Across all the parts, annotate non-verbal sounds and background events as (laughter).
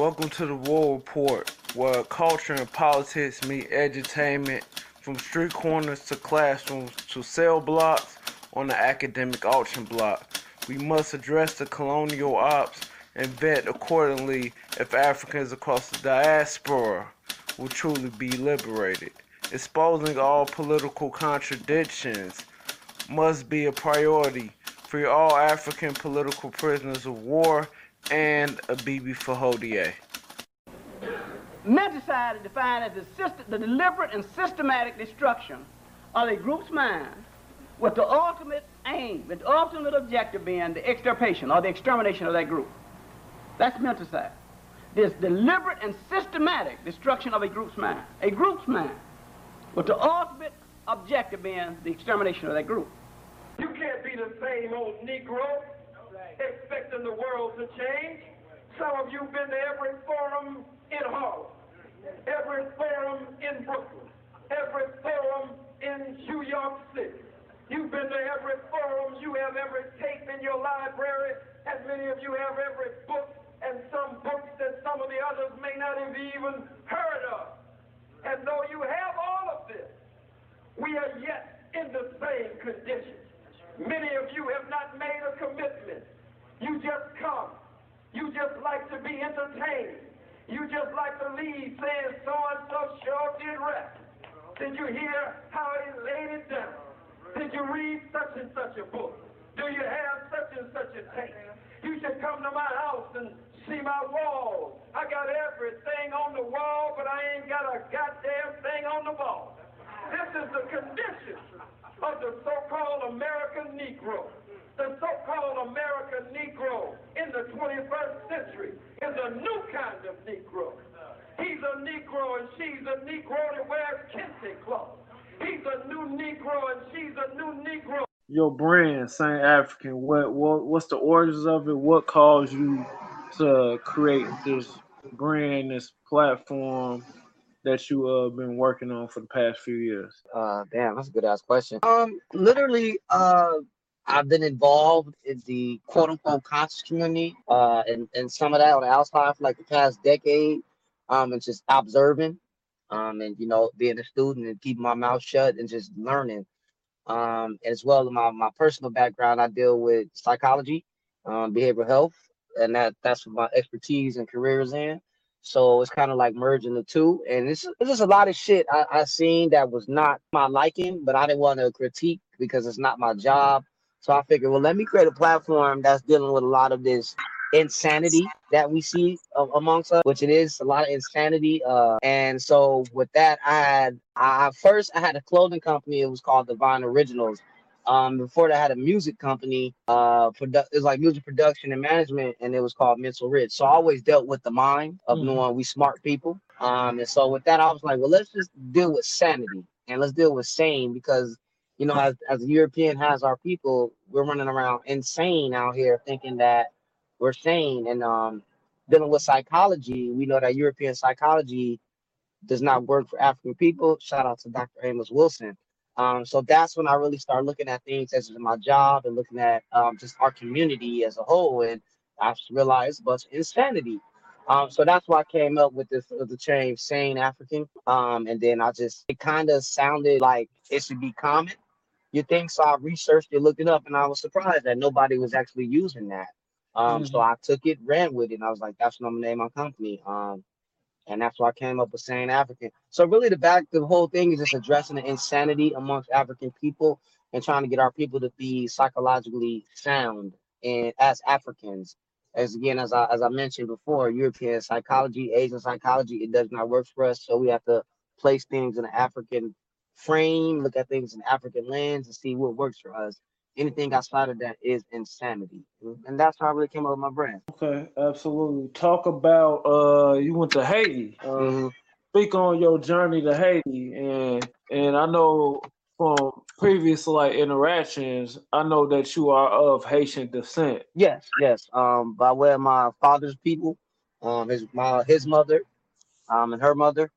Welcome to the War Report, where culture and politics meet edutainment from street corners to classrooms to cell blocks on the academic auction block. We must address the colonial ops and vet accordingly if Africans across the diaspora will truly be liberated. Exposing all political contradictions must be a priority for all African political prisoners of war and Abibi Fahodie. Menticide is defined as the, system, the deliberate and systematic destruction of a group's mind with the ultimate aim, the ultimate objective being the extirpation or the extermination of that group. That's menticide. This deliberate and systematic destruction of a group's mind. A group's mind with the ultimate objective being the extermination of that group. You can't be the same old Negro expecting the world to change. Some of you have been to every forum in Harlem, every forum in Brooklyn, every forum in New York City. You've been to every forum, you have every tape in your library, and many of you have every book and some books that some of the others may not have even heard of. And though you have all of this, we are yet in the same condition. Many of you have not made a commitment. You just come. You just like to be entertained. You just like to leave saying so-and-so sure did rest. Did you hear how he laid it down? Did you read such and such a book? Do you have such and such a tape? You should come to my house and see my walls. I got everything on the wall, but I ain't got a goddamn thing on the wall. This is the condition of the so-called American Negro. The so-called American Negro in the 21st century is a new kind of Negro. He's a Negro and she's a Negro that wears kente clothes. He's a new Negro and she's a new Negro. Your brand, Sane African. What what what's the origins of it? What caused you to create this brand, this platform that you uh been working on for the past few years? Uh, damn, that's a good ass question. Um, literally, uh, I've been involved in the quote unquote conscious community, uh, and, and some of that on the outside for like the past decade, um, and just observing, um, and you know, being a student and keeping my mouth shut and just learning. Um, as well as my, my personal background, I deal with psychology, um, behavioral health, and that that's what my expertise and career is in. So it's kind of like merging the two. And it's, it's just a lot of shit I, I seen that was not my liking, but I didn't want to critique because it's not my job. So I figured, well, let me create a platform that's dealing with a lot of this insanity that we see amongst us, which it is a lot of insanity. Uh, and so with that, I had I first I had a clothing company. It was called Divine Originals. Um, before that, I had a music company. Uh, produ- it was like music production and management, and it was called Mental Rich. So I always dealt with the mind of mm-hmm. knowing we smart people. Um, and so with that, I was like, well, let's just deal with sanity and let's deal with sane because you know, as as European has our people, we're running around insane out here thinking that we're sane and um dealing with psychology. We know that European psychology does not work for African people. Shout out to Dr. Amos Wilson. Um, so that's when I really started looking at things as my job and looking at um, just our community as a whole. And I realized but insanity. Um, so that's why I came up with this the term sane African. Um, and then I just it kind of sounded like it should be common. You think so? I researched it, looked it up, and I was surprised that nobody was actually using that. Um, mm-hmm. so I took it, ran with it, and I was like, that's what I'm gonna name my company. Um, and that's why I came up with Sane African. So really, the back, the whole thing is just addressing the insanity amongst African people and trying to get our people to be psychologically sound and as Africans. As again, as I as I mentioned before, European psychology, Asian psychology, it does not work for us. So we have to place things in an African frame, look at things in African lands and see what works for us anything outside of that is insanity. And that's how I really came up with my brand. Okay, absolutely. Talk about uh you went to Haiti. Uh, mm-hmm. Speak on your journey to Haiti and and I know from previous like interactions, I know that you are of Haitian descent. Yes, yes. Um by way of my father's people, um his my his mother, um and her mother,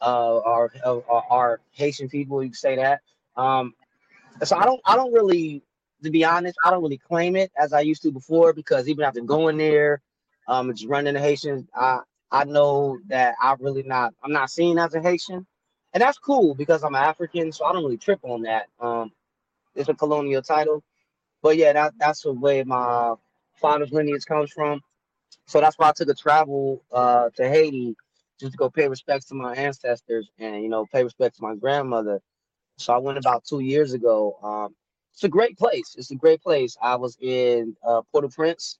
uh are Haitian people, you can say that. Um so I don't I don't really to be honest, I don't really claim it as I used to before because even after going there, um, just running the Haitian, I I know that I really not I'm not seen as a Haitian, and that's cool because I'm African, so I don't really trip on that. Um, it's a colonial title, but yeah, that that's the way my father's lineage comes from. So that's why I took a travel uh, to Haiti just to go pay respects to my ancestors and you know pay respect to my grandmother. So I went about two years ago. Um, it's a great place. It's a great place. I was in uh, Port-au-Prince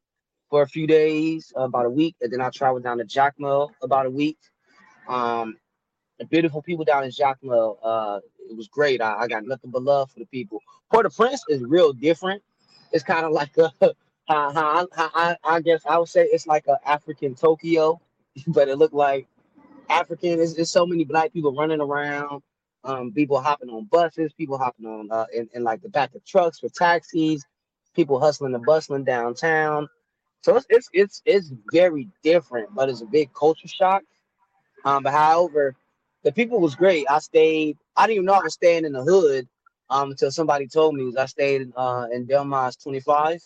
for a few days, uh, about a week, and then I traveled down to Jacmel about a week. Um, beautiful people down in Jacmel. Uh, it was great. I, I, got nothing but love for the people. Port-au-Prince is real different. It's kind of like a, (laughs) I, I, I guess I would say it's like an African Tokyo, (laughs) but it looked like African. There's, there's so many black people running around. Um, people hopping on buses, people hopping on uh, in, in like the back of trucks for taxis, people hustling and bustling downtown. So it's it's it's, it's very different, but it's a big culture shock. Um, but however, the people was great. I stayed. I didn't even know I was staying in the hood um, until somebody told me. I stayed uh, in Delmas 25.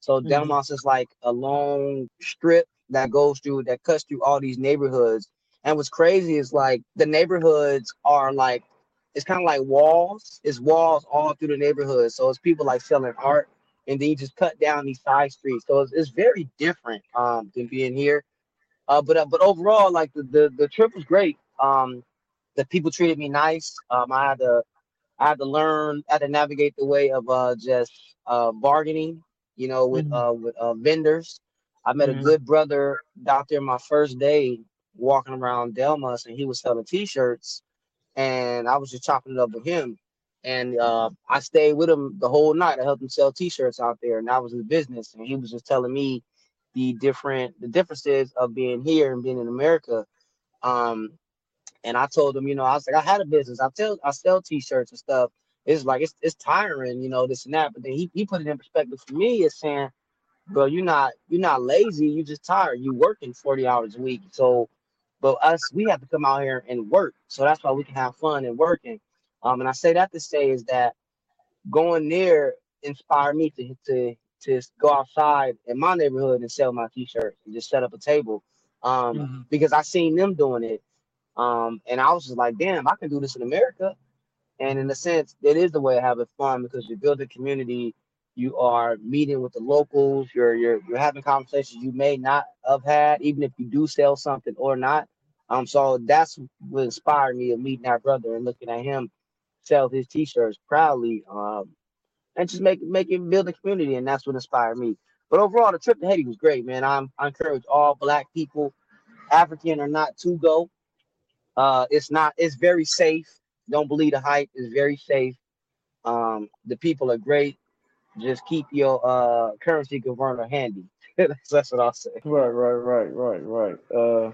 So mm-hmm. Delmas is like a long strip that goes through that cuts through all these neighborhoods. And what's crazy is like the neighborhoods are like it's kind of like walls. It's walls all through the neighborhood. So it's people like selling art, and then you just cut down these side streets. So it's, it's very different um, than being here. Uh, but uh, but overall, like the, the the trip was great. Um, the people treated me nice. Um, I had to I had to learn how to navigate the way of uh, just uh, bargaining, you know, with mm-hmm. uh, with uh, vendors. I met mm-hmm. a good brother out there my first day walking around Delmas, and he was selling T-shirts and I was just chopping it up with him. And uh, I stayed with him the whole night. I helped him sell T-shirts out there, and that was his business. And he was just telling me the different the differences of being here and being in America. Um, and I told him, you know, I was like, I had a business. I tell I sell T-shirts and stuff. It's like it's it's tiring, you know, this and that. But then he, he put it in perspective for me as saying, bro, you're not you're not lazy, you just tired. You working 40 hours a week. So but us, we have to come out here and work. So that's why we can have fun and working. Um, and I say that to say is that going there inspired me to to to go outside in my neighborhood and sell my t-shirts and just set up a table. Um, mm-hmm. because I seen them doing it. Um, and I was just like, damn, I can do this in America. And in a sense, it is the way of having fun because you build a community, you are meeting with the locals, you're you're you're having conversations you may not have had, even if you do sell something or not. Um, so that's what inspired me of meeting our brother and looking at him sell his t-shirts proudly. Um, and just make it build a community, and that's what inspired me. But overall, the trip to Haiti was great, man. I'm I encourage all black people, African or not, to go. Uh, it's not. It's very safe. Don't believe the hype. It's very safe. Um, the people are great. Just keep your uh currency converter handy. (laughs) that's, what I'll say. Right, right, right, right, right. Uh,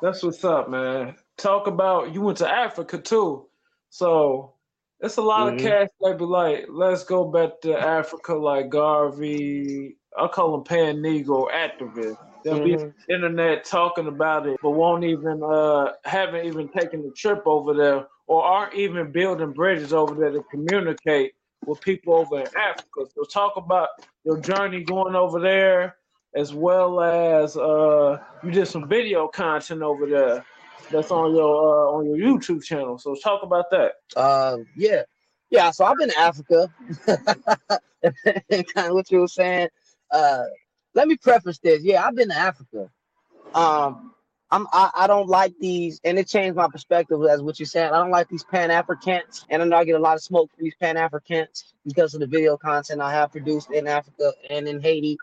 that's what's up, man. Talk about you went to Africa too, so it's a lot mm-hmm. of cats that be like, let's go back to Africa, like Garvey. I call them pan Negro activists. They'll mm-hmm. be internet talking about it, but won't even uh haven't even taken the trip over there or aren't even building bridges over there to communicate with people over in Africa. So talk about your journey going over there as well as uh, you did some video content over there that's on your uh, on your YouTube channel. So talk about that. Uh, yeah, yeah. So I've been to Africa, (laughs) kind of what you were saying. Uh, let me preface this. Yeah, I've been to Africa. Um, I'm I, I don't like these, and it changed my perspective as what you said. I don't like these Pan Africans, and I know I get a lot of smoke from these Pan Africans because of the video content I have produced in Africa and in Haiti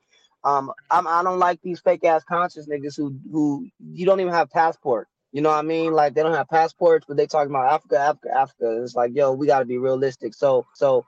um, I'm, I don't like these fake ass conscious niggas who who you don't even have passport. You know what I mean? Like they don't have passports, but they talking about Africa, Africa, Africa. It's like, yo, we got to be realistic. So, so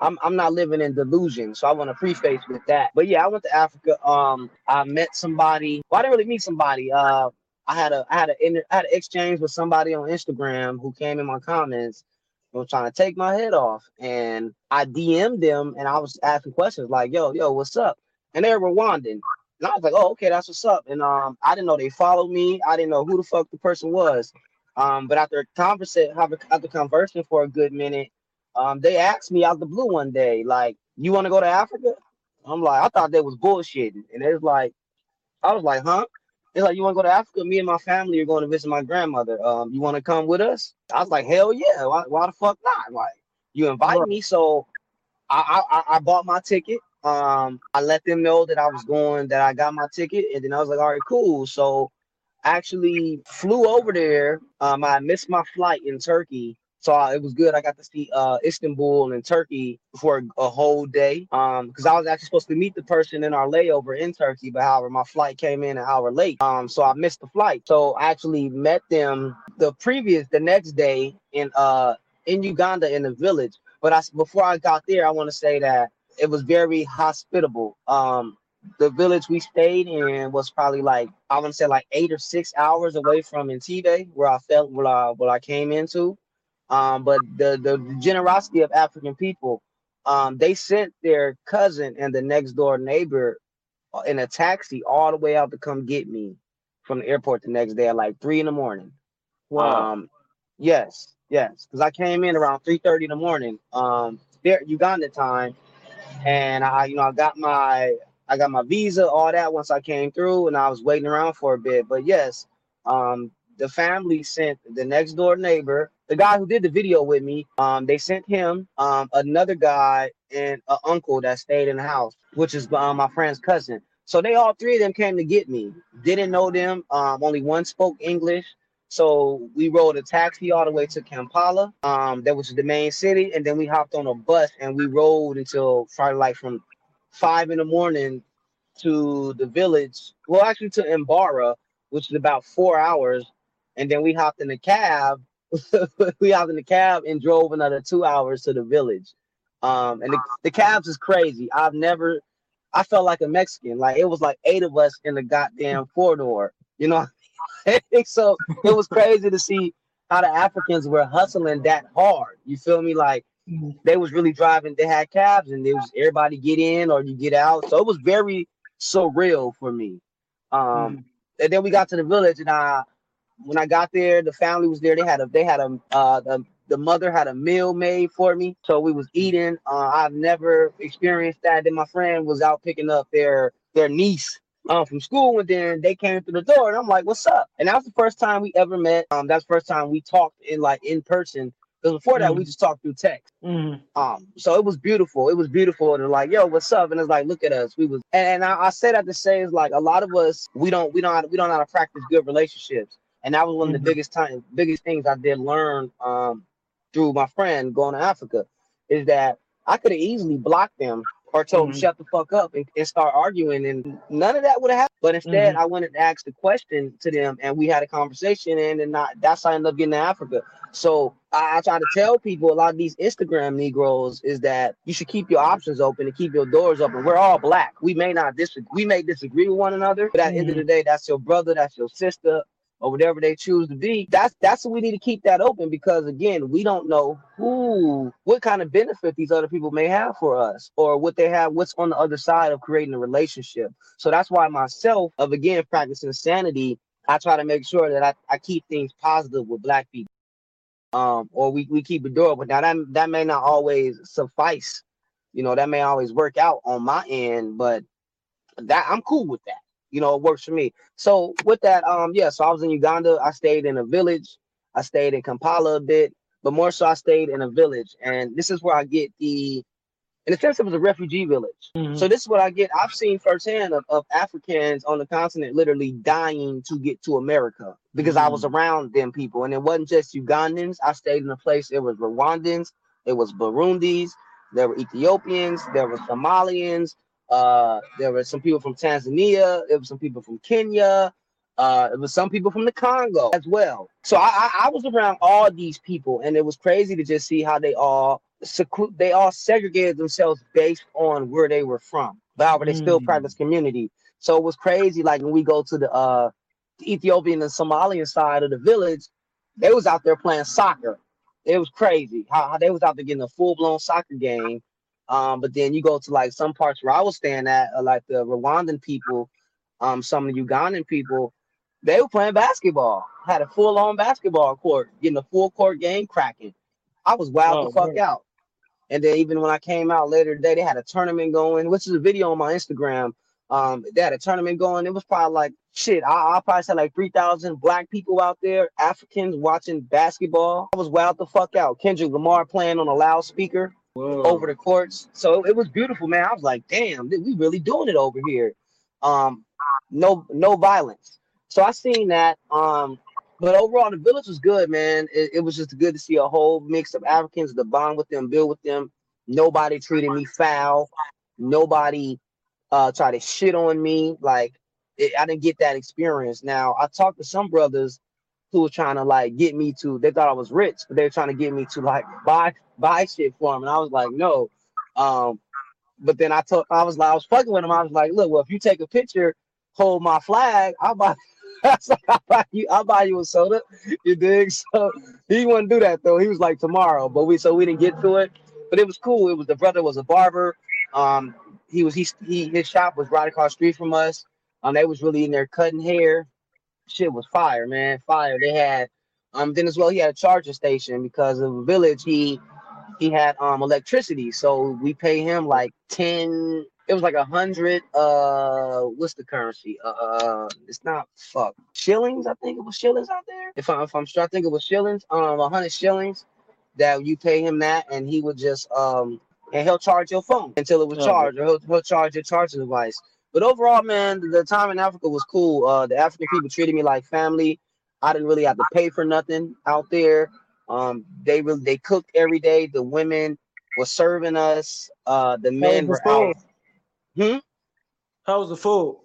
I'm I'm not living in delusion. So I want to preface with that. But yeah, I went to Africa. Um, I met somebody. Well, I didn't really meet somebody. Uh, I had a I had a I had an exchange with somebody on Instagram who came in my comments and was trying to take my head off, and I DM'd them and I was asking questions like, yo, yo, what's up? and they're Rwandan. And I was like, oh, okay, that's what's up. And um, I didn't know they followed me. I didn't know who the fuck the person was. Um, but after conversing, after conversing for a good minute, um, they asked me out the blue one day, like, you want to go to Africa? I'm like, I thought they was bullshitting. And it was like, I was like, huh? It's like, you want to go to Africa? Me and my family are going to visit my grandmother. Um, you want to come with us? I was like, hell yeah. Why, why the fuck not? Like, you invite Right. me. So I, I, I- bought my ticket. Um, I let them know that I was going, that I got my ticket. And then I was like, all right, cool. So I actually flew over there. Um, I missed my flight in Turkey. So I, it was good. I got to see uh, Istanbul and Turkey for a, a whole day. Um, because I was actually supposed to meet the person in our layover in Turkey, but however, my flight came in an hour late. Um, so I missed the flight. So I actually met them the previous, the next day in uh in Uganda in the village. But I before I got there, I want to say that it was very hospitable. Um, the village we stayed in was probably like I want to say like eight or six hours away from Entebbe, where I felt where I where I came into. Um, but the, the generosity of African people, um, they sent their cousin and the next door neighbor in a taxi all the way out to come get me from the airport the next day at like three in the morning. Wow. Um, yes, yes, because I came in around three thirty in the morning, um, there Uganda time, and I, you know, I got my, I got my visa, all that once I came through, and I was waiting around for a bit. But yes, um, the family sent the next door neighbor, the guy who did the video with me. Um, they sent him, um, another guy and an uncle that stayed in the house, which is um, my friend's cousin. So they all three of them came to get me. Didn't know them. Um, only one spoke English. So we rode a taxi all the way to Kampala, um, that was the main city, and then we hopped on a bus and we rode until Friday, like from five in the morning to the village. Well, actually to Mbarara, which is about four hours, and then we hopped in a cab. (laughs) we hopped in the cab and drove another two hours to the village. Um, and the, the cabs is crazy. I've never, I felt like a Mexican. Like it was like eight of us in the goddamn four door. You know, (laughs) so it was crazy to see how the Africans were hustling that hard. You feel me? Like they was really driving. They had cabs, and it was everybody get in or you get out. So it was very surreal for me. Um, and then we got to the village, and I, when I got there, the family was there. They had a, they had a, uh, the, the mother had a meal made for me, so we was eating. Uh, I've never experienced that. Then my friend was out picking up their their niece um, from school, and then they came through the door, and I'm like, "What's up?" And that was the first time we ever met. Um, that's the first time we talked in like in person. Because before that, we just talked through text. Mhm. Um, so it was beautiful. It was beautiful. And like, yo, what's up? And it's like, look at us. We was, and, and I, I say that to say is like a lot of us, we don't, we don't, we don't know how to practice good relationships. And that was one of the biggest time, biggest things I did learn um through my friend going to Africa, is that I could have easily blocked them or told them Mhm. shut the fuck up and, and start arguing, and none of that would have happened. But instead, I went and asked the question to them, and we had a conversation, and then not that's how I ended up getting to Africa. So I, I try to tell people a lot of these Instagram Negroes is that you should keep your options open and keep your doors open. We're all black. We may not disagree. We may disagree with one another, but at the end of the day, that's your brother, that's your sister, or whatever they choose to be. That's that's what we need to keep that open because again, we don't know who, what kind of benefit these other people may have for us, or what they have, what's on the other side of creating a relationship. So that's why myself, of again practicing sanity, I try to make sure that I, I keep things positive with black people um, or we, we keep it durable. Now that that may not always suffice, you know, that may always work out on my end, but that I'm cool with that. You know, it works for me. So with that, um, yeah, so I was in Uganda. I stayed in a village. I stayed in Kampala a bit, but more so I stayed in a village, and this is where I get the. In a sense, it was a refugee village. Mhm. So this is what I get. I've seen firsthand of, of Africans on the continent literally dying to get to America because I was around them people. And it wasn't just Ugandans. I stayed in a place, it was Rwandans, it was Burundis, there were Ethiopians, there were Somalians, uh, there were some people from Tanzania, there were some people from Kenya, uh, it was some people from the Congo as well. So I, I, I was around all these people, and it was crazy to just see how they all seclu- they all segregated themselves based on where they were from. But however, they still Mm. practice community. So it was crazy. Like when we go to the uh the Ethiopian and Somalian side of the village, they was out there playing soccer. It was crazy how, how they was out there getting a full blown soccer game. Um, but then you go to like some parts where I was staying at, uh, like the Rwandan people, um, some of the Ugandan people, they were playing basketball. Had a full on basketball court, getting a full court game cracking. I was wild Oh, the fuck man. out. And then even when I came out later today, they had a tournament going, which is a video on my Instagram Um, they had a tournament going. It was probably like shit. I, I probably said like three thousand black people out there, Africans watching basketball. I was wild the fuck out. Kendrick Lamar playing on a loudspeaker Whoa. over the courts. So it was beautiful, man. I was like, damn, we really doing it over here. Um, no, no violence. So I seen that. Um, but overall, the village was good, man. It, it was just good to see a whole mix of Africans, the bond with them, build with them. Nobody treated me foul. Nobody uh tried to shit on me. Like it, I didn't get that experience. Now I talked to some brothers who were trying to like get me to. They thought I was rich, but they were trying to get me to like buy buy shit for them, and I was like, no. Um, but then I told I was like I was fucking with him. I was like, look, well, if you take a picture, hold my flag, I'll buy. (laughs) I'll buy you. I'll buy you a soda. You dig? (laughs) So he wouldn't do that though. He was like tomorrow, but we so we didn't get to it. But it was cool. It was the brother was a barber. Um, he was he, he his shop was right across street from us. Um, they was really in there cutting hair. Shit was fire, man, fire. They had um then as well he had a charger station because of the village he he had um electricity. So we pay him like 10 it was like a hundred uh what's the currency? Uh, uh it's not fuck shillings, I think it was shillings out there. If I'm if I'm sure I think it was shillings, um a hundred shillings that you pay him that and he would just um and he'll charge your phone until it was charged or he'll, he'll charge your charging device. But overall, man, the, time in Africa was cool. Uh the African people treated me like family. I didn't really have to pay for nothing out there. Um they really they cooked every day. The women were serving us. Uh the men were the out. Hmm? How was the food?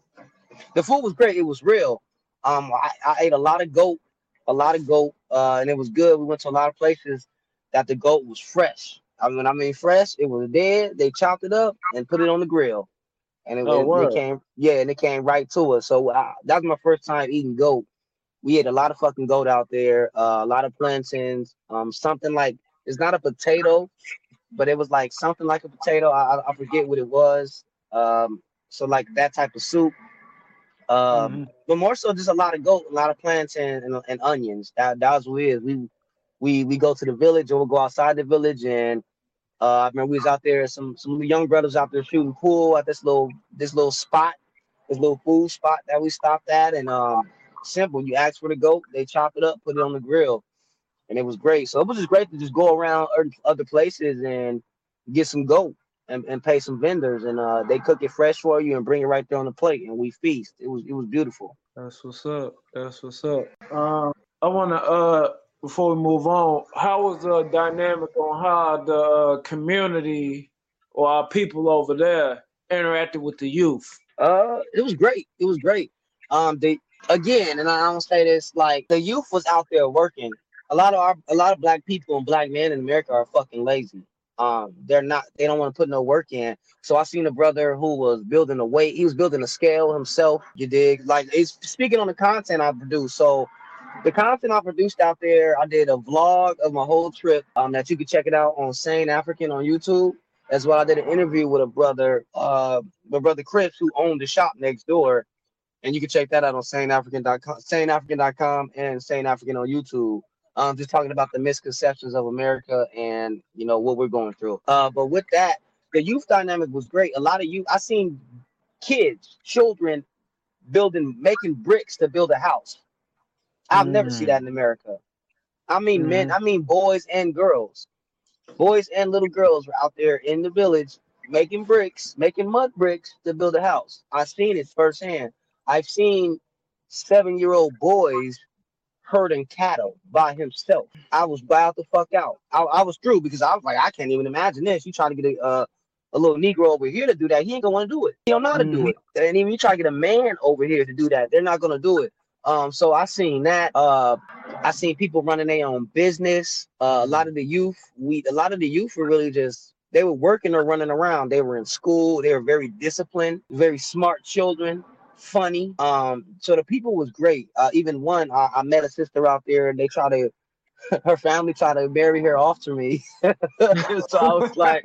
the food was great. It was real. Um, I, I ate a lot of goat, a lot of goat, uh, and it was good. We went to a lot of places that the goat was fresh. I mean, I mean fresh. It was dead. They chopped it up and put it on the grill, and it, Oh, it- came, yeah, and it came right to us. So uh, that was my first time eating goat. We ate a lot of fucking goat out there, uh, a lot of plantains, um, something like it's not a potato, but it was like something like a potato. I, I- forget what it was. Um, so like that type of soup. Um, Mhm. but more so just a lot of goat, a lot of plantain and, and onions. That that was what it is. We we we go to the village or we'll go outside the village and uh I remember we was out there, some some young brothers out there shooting pool at this little this little spot, this little food spot that we stopped at and um simple. You ask for the goat, they chop it up, put it on the grill, and it was great. So it was just great to just go around other- places and get some goat and, and pay some vendors and uh they cook it fresh for you and bring it right there on the plate and we feast. It was it was beautiful. That's what's up. That's what's up. Um, I want to uh before we move on, how was the dynamic on how the uh, community or our people over there interacted with the youth? Uh, it was great. It was great. Um, the again, and I don't say this like the youth was out there working. A lot of our, a lot of black people and black men in America are fucking lazy. Um, they're not. They don't want to put no work in. So I seen a brother who was building a weight. He was building a scale himself. You dig? Like it's speaking on the content I produce. So the content I produced out there, I did a vlog of my whole trip. Um, that you can check it out on Sane African on YouTube. As well, I did an interview with a brother, uh, my brother Chris, who owned the shop next door. And you can check that out on saneafrican.com, saneafrican.com and Sane African on YouTube. Um, just talking about the misconceptions of America and you know what we're going through. Uh, but with that, the youth dynamic was great. A lot of youth, I seen kids, children building, making bricks to build a house. I've never seen Mm. that in America. I mean, men, I mean boys and girls. Boys and little girls were out there in the village making bricks, making mud bricks to build a house. I've seen it firsthand. I've seen seven-year-old boys herding cattle by himself. I was wild the fuck out. I, I was through because I was like, I can't even imagine this. You try to get a uh, a little Negro over here to do that, he ain't gonna want to do it. He don't know how to do Mhm. it. And even you try to get a man over here to do that, they're not gonna do it. Um, so I seen that. Uh, I seen people running their own business. Uh, a lot of the youth, we a lot of the youth were really just they were working or running around. They were in school. They were very disciplined, very smart children, funny. Um, so the people was great. Uh, even one, I, I met a sister out there, and they try to, (laughs) her family tried to marry her off to me. (laughs) so I was like,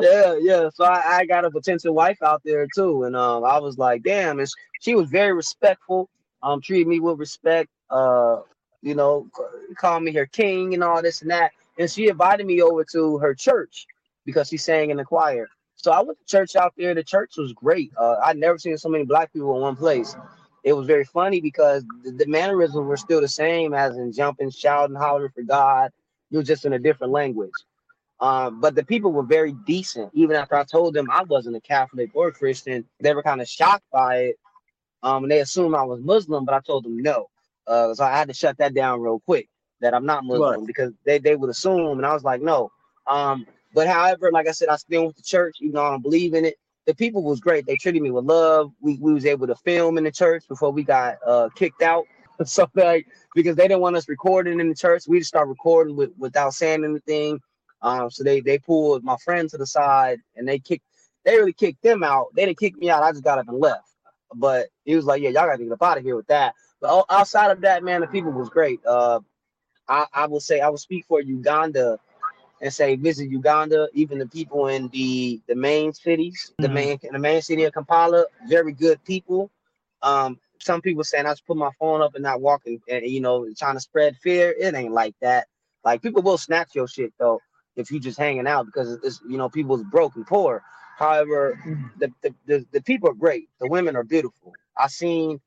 yeah, yeah. So I, I got a potential wife out there too, and um, I was like, damn. And she was very respectful. Um, treated me with respect. Uh, you know, called me her king and all this and that. And she invited me over to her church because she sang in the choir. So I went to church out there. The church was great. Uh, I'd never seen so many black people in one place. It was very funny because the, the mannerisms were still the same, as in jumping, shouting, hollering for God. It was just in a different language. Um, but the people were very decent. Even after I told them I wasn't a Catholic or a Christian, they were kind of shocked by it. Um, and they assumed I was Muslim, but I told them no. Uh, so I had to shut that down real quick that I'm not Muslim Right. because they, they would assume, and I was like, no. Um, but however, like I said, I still went to church, even though I don't believe in it. The people was great. They treated me with love. We, we was able to film in the church before we got uh, kicked out. (laughs) so like because they didn't want us recording in the church, we just start recording with, without saying anything. Um, so they they pulled my friend to the side and they kicked. They really kicked them out. They didn't kick me out. I just got up and left. But he was like, "Yeah, y'all got to get up out of here with that." But outside of that, man, the people was great. Uh, I, I will say I will speak for Uganda and say visit Uganda. Even the people in the the main cities, the Mhm. main the main city of Kampala, very good people. Um, some people saying I just put my phone up and not walking, and you know, trying to spread fear. It ain't like that. Like people will snatch your shit though if you just hanging out because it's you know people's broke and poor. However, the, the, the, the people are great. The women are beautiful. I seen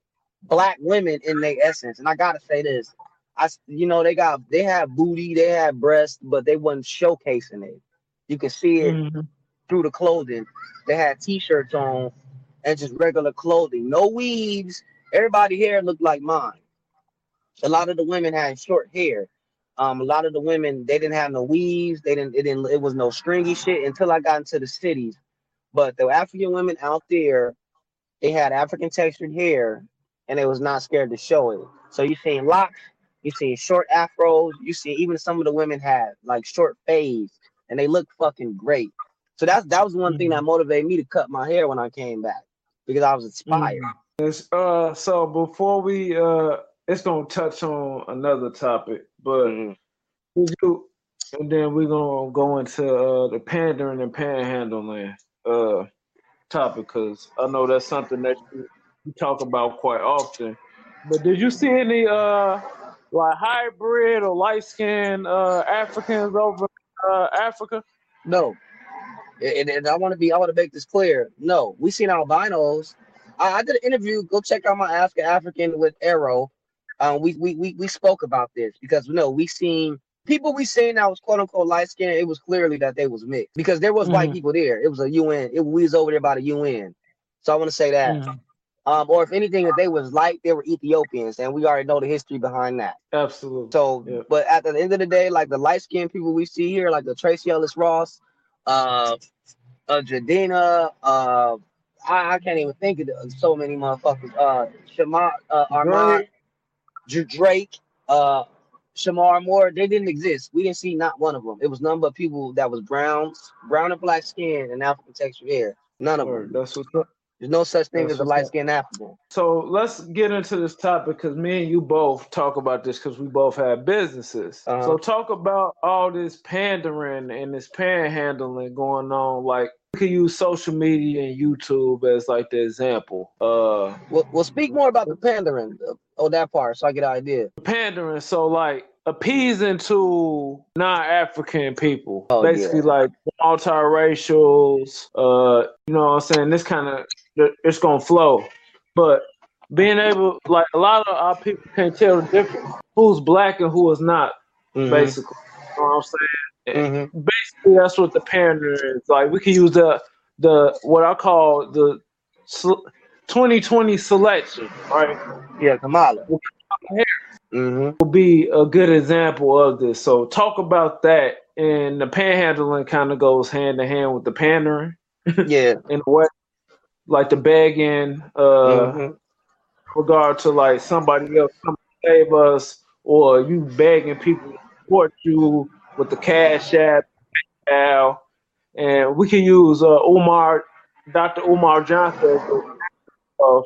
black women in their essence, and I gotta say this. I you know they got they have booty, they have breasts, but they wasn't showcasing it. You can see it Mhm. through the clothing. They had t-shirts on and just regular clothing, no weaves. Everybody hair looked like mine. A lot of the women had short hair. Um, a lot of the women they didn't have no weaves. They didn't. It didn't. It was no stringy shit until I got into the cities. But the African women out there, they had African textured hair, and they was not scared to show it. So you seen locks, you seen short afros, you see even some of the women had like short fades, and they look fucking great. So that's that was one thing that motivated me to cut my hair when I came back because I was inspired. It's, uh, so before we uh, it's gonna touch on another topic, but Mhm. And then we're gonna go into uh, the pandering and panhandling uh, topic because I know that's something that you, talk about quite often. But did you see any uh, like hybrid or light skinned uh, Africans over uh, Africa? No. And, and I want to be, I want to make this clear. No, we seen albinos. I, I did an interview. Go check out my Ask a African with Arrow. Um, we, we we we spoke about this because no, we seen people we seen that was quote unquote light skinned. It was clearly that they was mixed because there was white Mhm. people there. It was a UN. It, we was over there by the UN. So I want to say that. Mhm. Um, or if anything, if they was light, they were Ethiopians, and we already know the history behind that. Absolutely. So, Yeah. but at the end of the day, like the light skinned people we see here, like the Tracee Ellis Ross, uh, uh Jadina, uh, I, I can't even think of the, so many motherfuckers. Uh, Shemar, uh, Armand, Drake, uh, Shemar Moore, they didn't exist. We didn't see not one of them. It was none but people that was brown, brown and black skin and African texture hair. None of them. That's what's up. There's no such thing That's as a light skinned African. So let's get into this topic because me and you both talk about this because we both have businesses. Uh-huh. So talk about all this pandering and this panhandling going on. Like can use social media and YouTube as like the example. Uh, We'll, we'll speak more about the pandering uh, on that part so I get an idea. pandering. So like appeasing to non-African people, Oh, basically yeah. like multiracials. Uh, you know what I'm saying? This kind of it's gonna flow, but being able like a lot of our people can't tell the difference who's black and who is not. Mhm. Basically, you know what I'm saying? Mhm. Basically, that's what the pandering is. Like we can use the the what I call the 2020 selection, right? Yeah, Kamala. Mm-hmm. will be a good example of this. So talk about that, and the panhandling kind of goes hand in hand with the pandering Yeah. (laughs) in a way, like the begging, uh, Mhm. regard to like somebody else come save us, or you begging people to support you with the cash app, PayPal, and we can use uh, Umar, Dr. Umar Johnson as an example of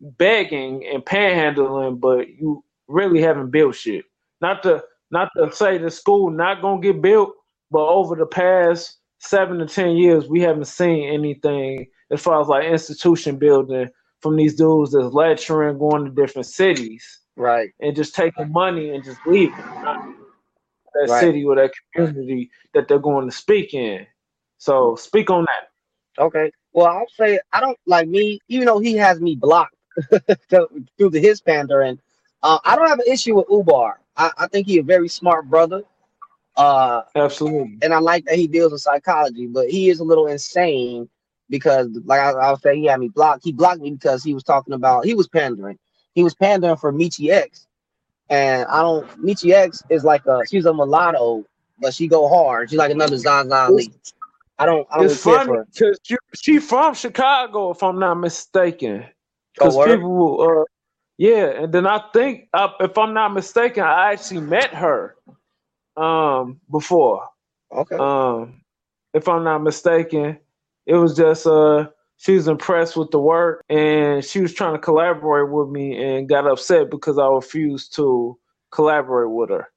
begging and panhandling, but you really haven't built shit. Not to not to say the school not gonna get built, but over the past seven to ten years, we haven't seen anything as far as like institution building from these dudes that's lecturing, going to different cities, Right. and just taking money and just leaving that Right. city or that community that they're going to speak in. So speak on that. Okay. Well, I'll say I don't like me, even though he has me blocked (laughs) through the his pandering. Uh, I don't have an issue with Umar. I, I think he's a very smart brother. Uh, Absolutely. and I like that he deals with psychology, but he is a little insane because, like I, I was saying, he had me blocked. He blocked me because he was talking about he was pandering. He was pandering for Michi X, and I don't. Michi X is like a she's a mulatto, but she go hard. She's like another Zaza Lee. I don't. I don't It's really funny because she, she from Chicago, if I'm not mistaken. Oh, Because word? people, uh, yeah, and then I think, uh, if I'm not mistaken, I actually met her um before. Okay. Um, if I'm not mistaken, it was just uh she was impressed with the work and she was trying to collaborate with me and got upset because I refused to collaborate with her.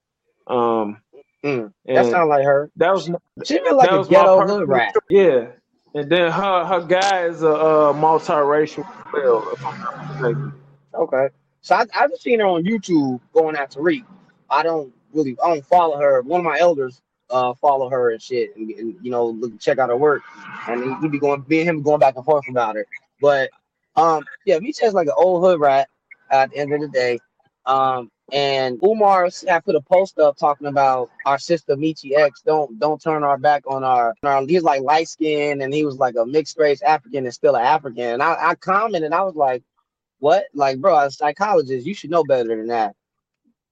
Um, Mm, that sounds like her. that was She feel like that a was ghetto hood rat. Yeah, and then her her guy is a, uh multiracial as well, if I'm not mistaken. Okay. So I, I've seen her on YouTube going at Tariq. I don't really, I don't follow her. One of my elders uh follow her and shit, and, and, you know, look check out her work, and he'd be going, me and him going back and forth about her. But um, yeah, Miche's like an old hood rat at the end of the day. Um, and Umar had put a post up talking about our sister Michi X. Don't don't turn our back on our. Our he's like light skinned and he was like a mixed race African and still an African. And I, I commented, I was like, what? Like, bro, as a psychologist, you should know better than that.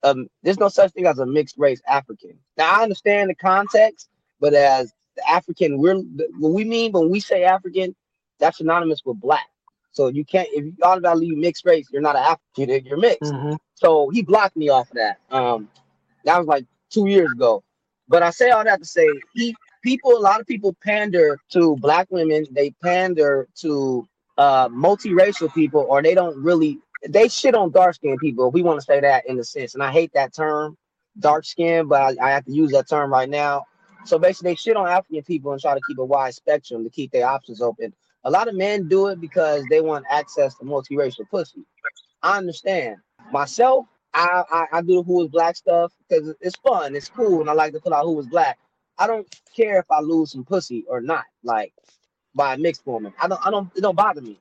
Um, there's no such thing as a mixed race African. Now I understand the context, but as the African, we're what we mean when we say African, that's synonymous with black. So you can't if you automatically mixed race, you're not an African, you're mixed. Mhm. So he blocked me off of that. Um, that was like two years ago. But I say all that to say he people, a lot of people pander to black women. They pander to uh multiracial people, or they don't really they shit on dark skinned people. If we want to say that in a sense, and I hate that term, dark skin, but I, I have to use that term right now. So basically, they shit on African people and try to keep a wide spectrum to keep their options open. A lot of men do it because they want access to multiracial pussy. I understand. Myself, I, I, I do the who is black stuff because it's fun, it's cool, and I like to put out who is black. I don't care if I lose some pussy or not, like by a mixed woman. I don't I don't it don't bother me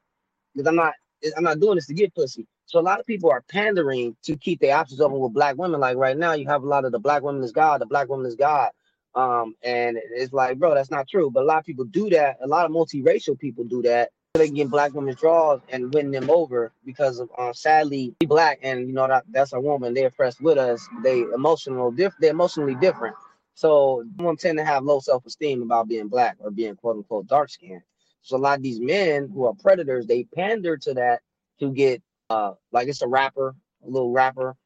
because I'm not I'm not doing this to get pussy. So a lot of people are pandering to keep their options open with black women. Like right now, you have a lot of the black woman is God, the black woman is God. Um, and it's like, bro, that's not true. But a lot of people do that. A lot of multiracial people do that. They can get black women's draws and win them over because of um, sadly we black and you know that that's a woman. They're fresh with us. They emotional diff. They're emotionally different. So women tend to have low self esteem about being black or being quote unquote dark skinned. So a lot of these men who are predators, they pander to that to get uh like it's a rapper, a little rapper,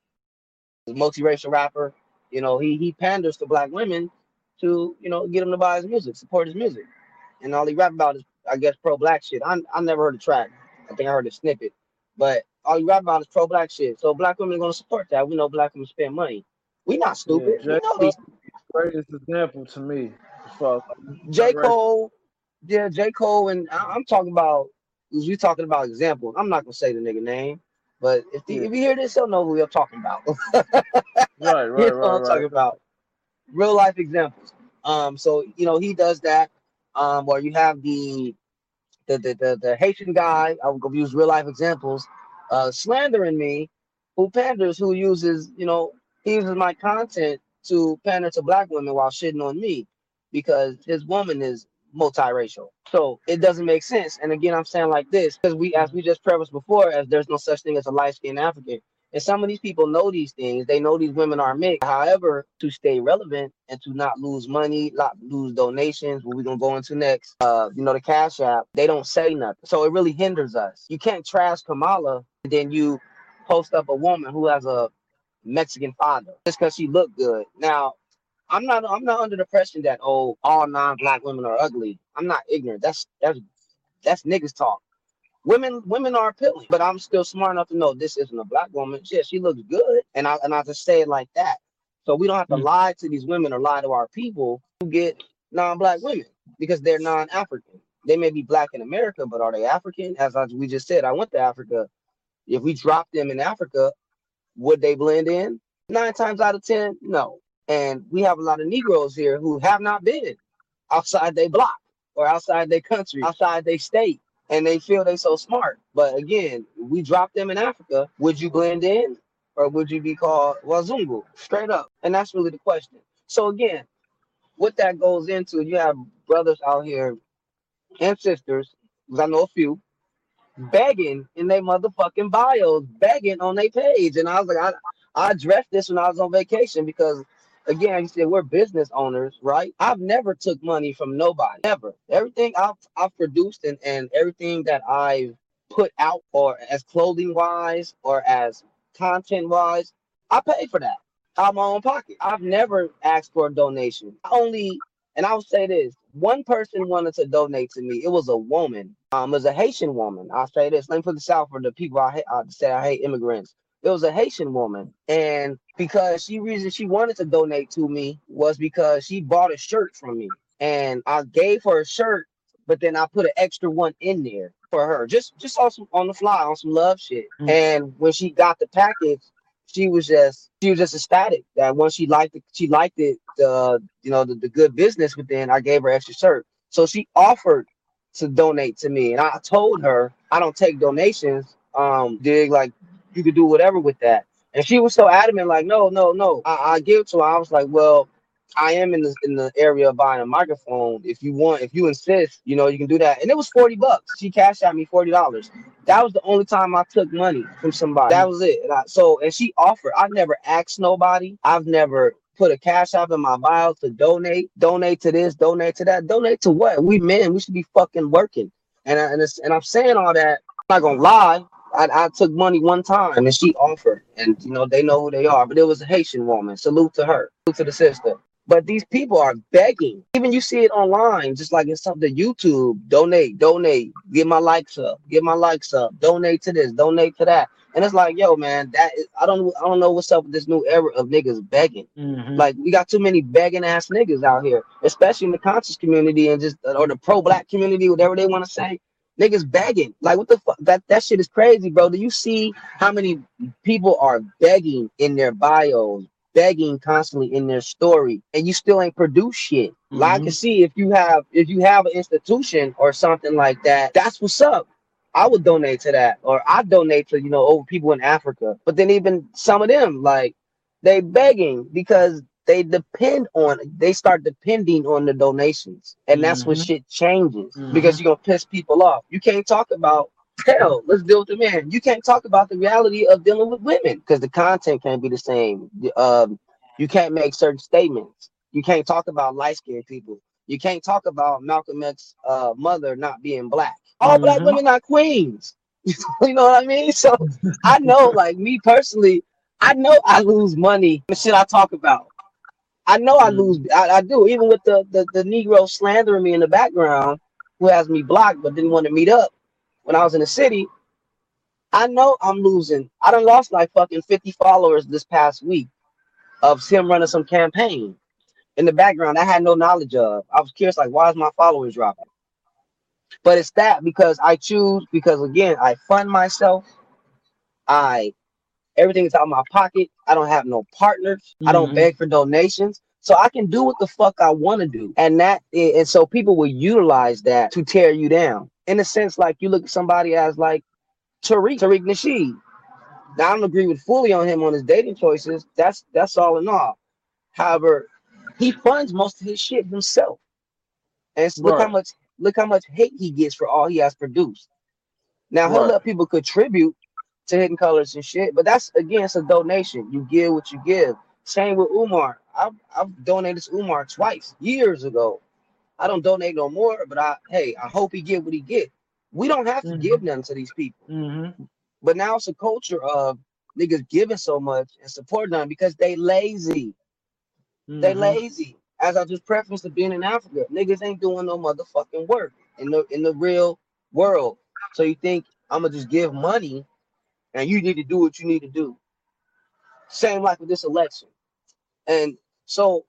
a multiracial rapper. You know, he he panders to black women to you know get him to buy his music, support his music, and all he rap about is I guess pro black shit. I I never heard a track. I think I heard a snippet, but all he rap about is pro black shit. So black women are gonna support that. We know black women spend money. We not stupid. Yeah, we know these. Greatest example to me. as- J Cole, yeah, J Cole, and I, I'm talking about. We talking about examples. I'm not gonna say the nigga name, but if the, if you hear this, he'll know who we're talking about. (laughs) Right, you right, what I'm right, talking about. Real life examples. Um, so you know he does that. Um, or you have the the the the, the Haitian guy. I will use real life examples. Uh, slandering me, who panders, who uses you know he uses my content to pander to black women while shitting on me because his woman is multiracial. So it doesn't make sense. And again, I'm saying like this because we, as we just prefaced before, as there's no such thing as a light skinned African. And some of these people know these things. They know these women are mixed. However, to stay relevant and to not lose money, not lose donations, what we're gonna go into next, uh, you know, the Cash App, they don't say nothing. So it really hinders us. You can't trash Kamala and then you post up a woman who has a Mexican father just because she looked good. Now, I'm not I'm not under the impression that oh all non-black women are ugly. I'm not ignorant. That's that's that's niggas talk. Women women are appealing, but I'm still smart enough to know this isn't a black woman. Yeah, she looks good, and I and I just say it like that. So we don't have to Mm. lie to these women or lie to our people who get non-black women because they're non-African. They may be black in America, but are they African? As I, we just said, I went to Africa. If we drop them in Africa, would they blend in? Nine times out of ten, no. And we have a lot of Negroes here who have not been outside their block. or outside their country, outside their state, and they feel they're so smart. But again, we drop them in Africa. Would you blend in, or would you be called Wazungu? Straight up, and that's really the question. So again, what that goes into, you have brothers out here and sisters, because I know a few, begging in their motherfucking bios, begging on their page. And I was like, I, I addressed this when I was on vacation because again, you said we're business owners, right? I've never took money from nobody. Never. Everything I've I've produced and, and everything that I've put out or as clothing wise or as content wise, I pay for that out of my own pocket. I've never asked for a donation. I only and I'll say this: one person wanted to donate to me. It was a woman. Um, it was a Haitian woman. I'll say this: Let me for the South for the people I hate. I say I hate immigrants. It was a Haitian woman, and because she reason she wanted to donate to me was because she bought a shirt from me, and I gave her a shirt, but then I put an extra one in there for her, just just on some on the fly on some love shit. Mm-hmm. And when she got the package, she was just she was just ecstatic that once she liked it, she liked it, the you know the, the good business within. I gave her extra shirt, so she offered to donate to me, and I told her I don't take donations. Um, dig like you could do whatever with that, and she was so adamant, like no, no, no. I, I give it to her. I was like, well, I am in the in the area of buying a microphone. If you want, if you insist, you know, you can do that. And it was 40 bucks. She cashed out me $40. That was the only time I took money from somebody. That was it. And I, so and she offered. I've never asked nobody. I've never put a cash app in my bio to donate, donate to this, donate to that, donate to what? We men, we should be fucking working. And I, and, and I'm saying all that. I'm not gonna lie. I, I took money one time and she offered, and you know they know who they are. But it was a Haitian woman. Salute to her. Salute to the sister. But these people are begging. Even you see it online, just like it's something YouTube, donate, donate, get my likes up, get my likes up, donate to this, donate to that. And it's like, yo, man, that is, I don't I don't know what's up with this new era of niggas begging. Mm-hmm. Like we got too many begging ass niggas out here, especially in the conscious community and just or the pro black community, whatever they want to say. Niggas begging. Like what the fuck? That that shit is crazy, bro. Do you see how many people are begging in their bios, begging constantly in their story and you still ain't produce shit. Mm-hmm. Like I can see if you have if you have an institution or something like that, that's what's up. I would donate to that, or I donate to you know old people in Africa. But then even some of them, like they begging because they depend on they start depending on the donations, and that's mm-hmm. when shit changes mm-hmm. because you're gonna piss people off. You can't talk about Hell, let's deal with the man. You can't talk about the reality of dealing with women because the content can't be the same. Um, you can't make certain statements. You can't talk about light skinned people. You can't talk about Malcolm X's uh, mother not being black. All mm-hmm. black women are queens. (laughs) you know what I mean? So I know, like me personally, I know I lose money the shit I talk about. I know I mm-hmm. lose. I, I do, even with the, the the Negro slandering me in the background, who has me blocked but didn't want to meet up when I was in the city, I know I'm losing. I done lost like fucking 50 followers this past week of him running some campaign in the background I had no knowledge of. I was curious, like, why is my followers dropping? But it's that because I choose, because again, I fund myself. I everything is out of my pocket. I don't have no partners. Mm-hmm. I don't mm-hmm. beg for donations. So I can do what the fuck I want to do. And that and so people will utilize that to tear you down in a sense, like you look at somebody as like Tariq, Tariq Nasheed. Now I don't agree with fully on him on his dating choices. That's that's all in all. However, he funds most of his shit himself. And so look how much look how much hate he gets for all he has produced. Now he'll right. let people contribute to hidden colors and shit, but that's again it's a donation. You give what you give. Same with Umar. I've, I've donated to Umar twice years ago. I don't donate no more, but I hey, I hope he get what he get. We don't have to mm-hmm. give nothing to these people. Mm-hmm. But now it's a culture of niggas giving so much and supporting them because they lazy. Mm-hmm. They lazy. As I just prefaced to being in Africa, niggas ain't doing no motherfucking work in the in the real world. So you think I'm gonna just give money and you need to do what you need to do. Same like with this election. And so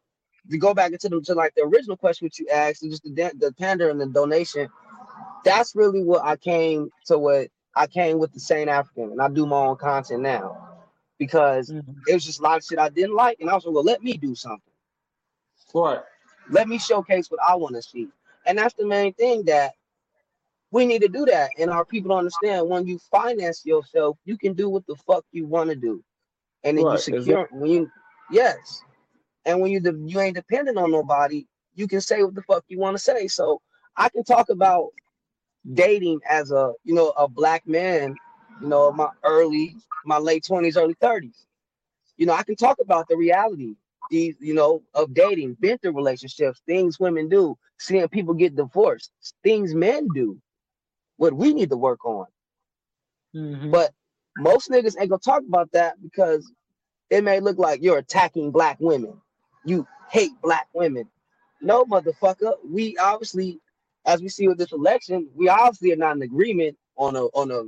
to go back into the to like the original question which you asked, and just the the pander and the donation, that's really what I came to. What I came with the Sane African, and I do my own content now because mm-hmm. it was just a lot of shit I didn't like, and I was like, well, let me do something. Right. Let me showcase what I want to see. And that's the main thing that we need to do that. And our people don't understand when you finance yourself, you can do what the fuck you want to do. And then Right, you secure when you yes. And when you de- you ain't dependent on nobody, you can say what the fuck you want to say. So I can talk about dating as a you know a black man, you know, my early, my late twenties, early thirties. You know, I can talk about the reality, these you know, of dating, been through relationships, things women do, seeing people get divorced, things men do, what we need to work on. Mhm. But most niggas ain't gonna talk about that because it may look like you're attacking black women. You hate black women. No, motherfucker. We obviously, as we see with this election, we obviously are not in agreement on a on a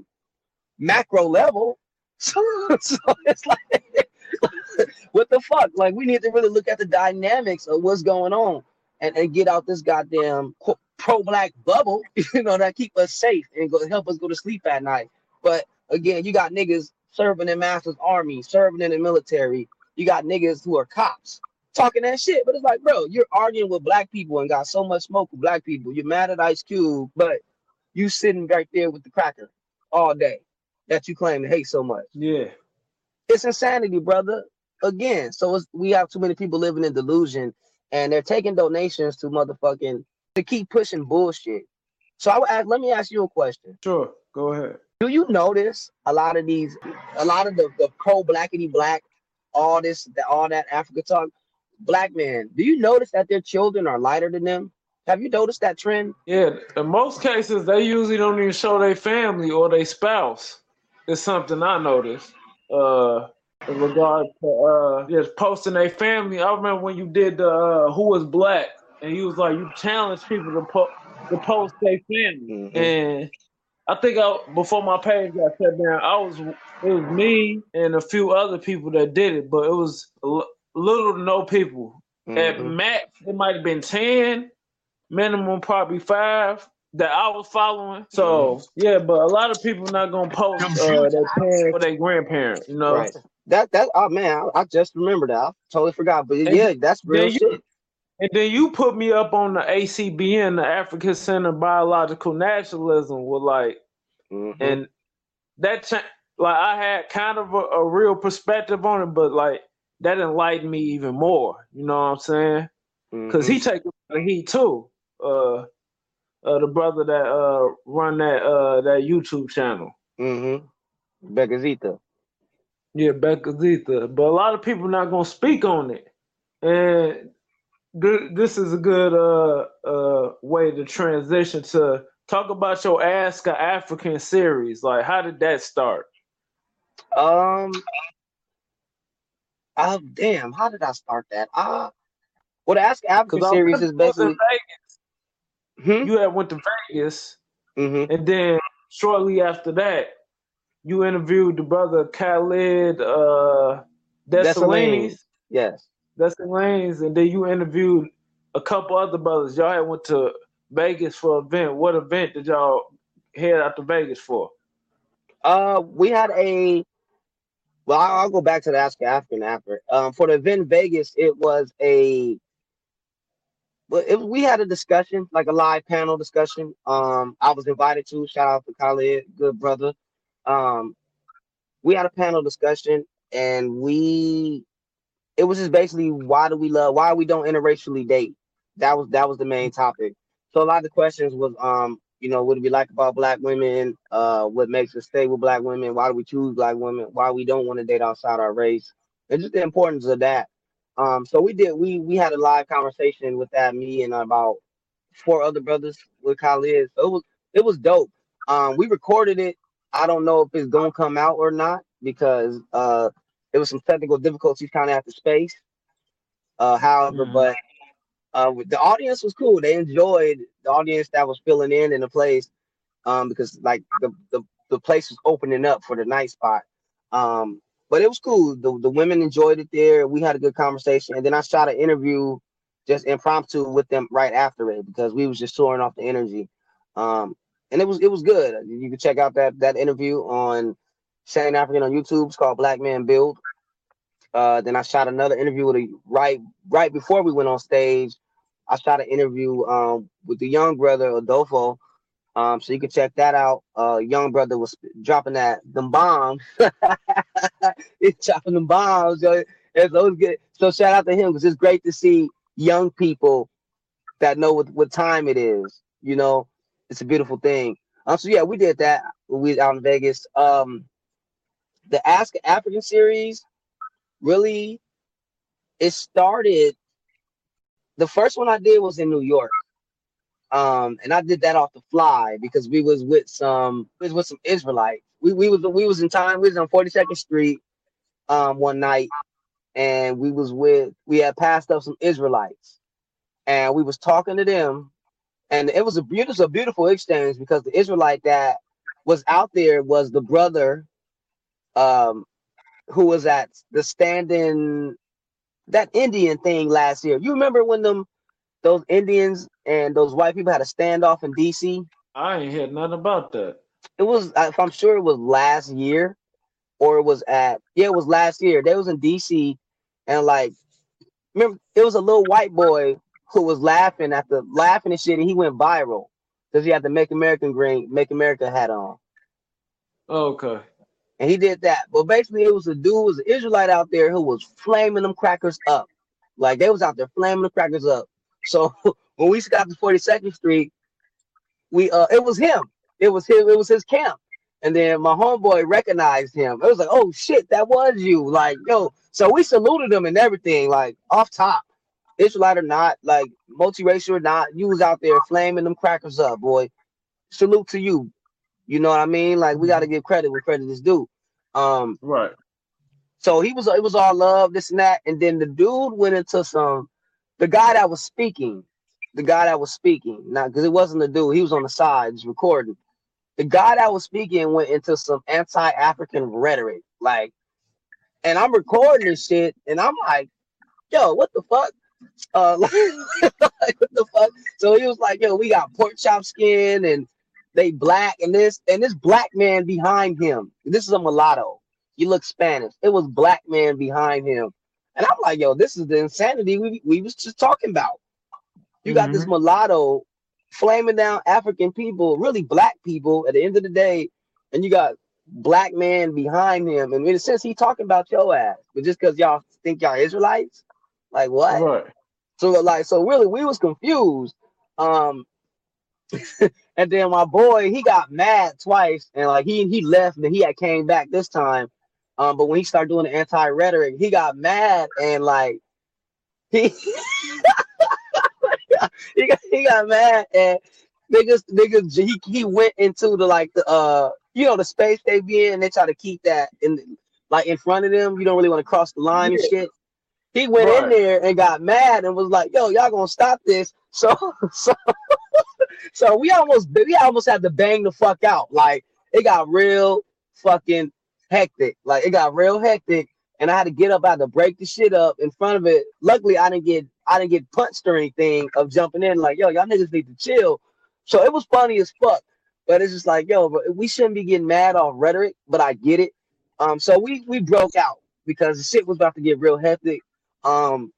macro level. (laughs) So, so it's like, (laughs) what the fuck? Like, we need to really look at the dynamics of what's going on and, and get out this goddamn pro black bubble, (laughs) you know, that keep us safe and go help us go to sleep at night. But again, you got niggas serving in master's army, serving in the military. You got niggas who are cops talking that shit. But it's like, bro, you're arguing with black people and got so much smoke with black people. You're mad at Ice Cube, but you sitting right there with the cracker all day that you claim to hate so much. Yeah. It's insanity, brother. Again, so it's, we have too many people living in delusion and they're taking donations to motherfucking to keep pushing bullshit. So I would ask, let me ask you a question. Sure. Go ahead. Do you notice a lot of these, a lot of the, the pro blackity black, all this, the, all that Africa talk, black men? Do you notice that their children are lighter than them? Have you noticed that trend? Yeah. In most cases, they usually don't even show their family or their spouse. It's something I noticed. Uh, in regard to uh, just posting their family. I remember when you did the uh, Who Was Black, and he was like you challenged people to po- to post their family, Mhm. and I think I before my page got shut down, I was it was me and a few other people that did it, but it was a l- little to no people. At Mhm. max, it might have been ten, minimum probably five that I was following. So yeah, but a lot of people not gonna post uh, their parents or their grandparents. You know, Right. That that oh man, I, I just remembered that. I totally forgot. But And yeah, that's real then you- shit. And then you put me up on the ACBN, the African Center of Biological Nationalism, with like, Mhm. and that cha- like I had kind of a, a real perspective on it, but like that enlightened me even more. You know what I'm saying? Because Mhm. he take the heat too. Uh, uh, the brother that uh run that uh that YouTube channel. Mm-hmm. Becazita. Yeah, Becca Zeta. But a lot of people not gonna speak on it, and this is a good uh uh way to transition to talk about your Ask a African series. Like, how did that start? Um. Oh damn! How did I start that? Ah. well, the Ask African series is basically. Hmm? you had went to Vegas, Mm-hmm. and then shortly after that, you interviewed the brother Khalid uh. Yes. Dessalines, and then you interviewed a couple other brothers. Y'all had went to Vegas for an event. What event did y'all head out to Vegas for? Uh, we had a. Well, I'll, I'll go back to the Ask African after. Um, for the event in Vegas, it was a. Well, it, we had a discussion, like a live panel discussion. Um, I was invited to. Shout out to Khalid, good brother. Um, we had a panel discussion, and we. It was just basically why do we love? Why we don't interracially date? That was that was the main topic. So a lot of the questions was, um, you know, what do we like about black women? Uh, what makes us stay with black women? Why do we choose black women? Why we don't want to date outside our race? And just the importance of that. Um, so we did. We we had a live conversation with that. Me and about four other brothers with Khalid. So it was it was dope. Um, we recorded it. I don't know if it's gonna come out or not because uh, there was some technical difficulties kind of at the space. Uh, however, Mhm. but uh, the audience was cool. They enjoyed the audience that was filling in in the place, um, because like the, the the place was opening up for the night spot. Um, but it was cool. The the women enjoyed it there. We had a good conversation, and then I shot an interview just impromptu with them right after it because we was just soaring off the energy. Um, and it was it was good. You can check out that that interview on Sane African on YouTube. It's called Black Man Build. Uh, then I shot another interview with a right right before we went on stage I shot an interview um with the young brother Adolfo. Um, so you can check that out. Uh, young brother was dropping that them bombs. (laughs) He's dropping them bombs. So it's always good. So shout out to him because it's great to see young people that know what, what time it is. You know, it's a beautiful thing. Um, so yeah, we did that. We out in Vegas. Um, the Ask African series really it started the first one I did was in New York. Um, and I did that off the fly because we was with some was with some Israelites. We we was we was in time, we was on 42nd Street um one night and we was with we had passed up some Israelites and we was talking to them and it was a beautiful a beautiful exchange because the Israelite that was out there was the brother um who was at the standing that Indian thing last year. You remember when them those Indians and those white people had a standoff in DC? I ain't heard nothing about that. It was if I'm sure it was last year or it was at yeah, it was last year. They was in DC and like remember it was a little white boy who was laughing at the laughing and shit and he went viral because he had the Make American Green Make America hat on. Okay and he did that. But basically, it was a dude, was an Israelite out there who was flaming them crackers up, like they was out there flaming the crackers up. So (laughs) when we got to 42nd Street, we uh, it was him. It was him. It was his camp. And then my homeboy recognized him. It was like, oh shit, that was you. Like, yo, so we saluted him and everything, like off top. Israelite or not, like multiracial or not, you was out there flaming them crackers up, boy. Salute to you. You know what I mean? Like we got to mm-hmm. give credit where credit is due. Um, right. So he was it was all love, this and that, and then the dude went into some. The guy that was speaking, the guy that was speaking, not because it wasn't the dude, he was on the side just recording. The guy that was speaking went into some anti-African rhetoric, like, and I'm recording this shit, and I'm like, yo, what the fuck? Uh, (laughs) like, what the fuck? So he was like, yo, we got pork chop skin and they black and this and this black man behind him. This is a mulatto. He looks Spanish. It was black man behind him. And I'm like, yo, this is the insanity we, we was just talking about. You got mm-hmm. this mulatto flaming down African people, really black people at the end of the day, and you got black man behind him. And in a sense, he talking about your ass, but just because y'all think y'all Israelites, like what? Right. So like, so really, we was confused. Um, (laughs) and then my boy, he got mad twice, and like he he left, and he had came back this time. Um, but when he started doing the anti rhetoric, he got mad and like he (laughs) he got he got mad and niggas niggas he, he went into the like the uh you know the space they be in. They try to keep that in like in front of them. You don't really want to cross the line yeah. and shit. He went right. in there and got mad and was like, "Yo, y'all gonna stop this?" So (laughs) so so we almost we almost had to bang the fuck out. Like it got real fucking hectic. Like it got real hectic, and I had to get up, I had to break the shit up in front of it. Luckily, I didn't get I didn't get punched or anything of jumping in. Like yo, y'all niggas need to chill. So it was funny as fuck. But it's just like yo, but we shouldn't be getting mad off rhetoric. But I get it. Um, so we we broke out because the shit was about to get real hectic. Um,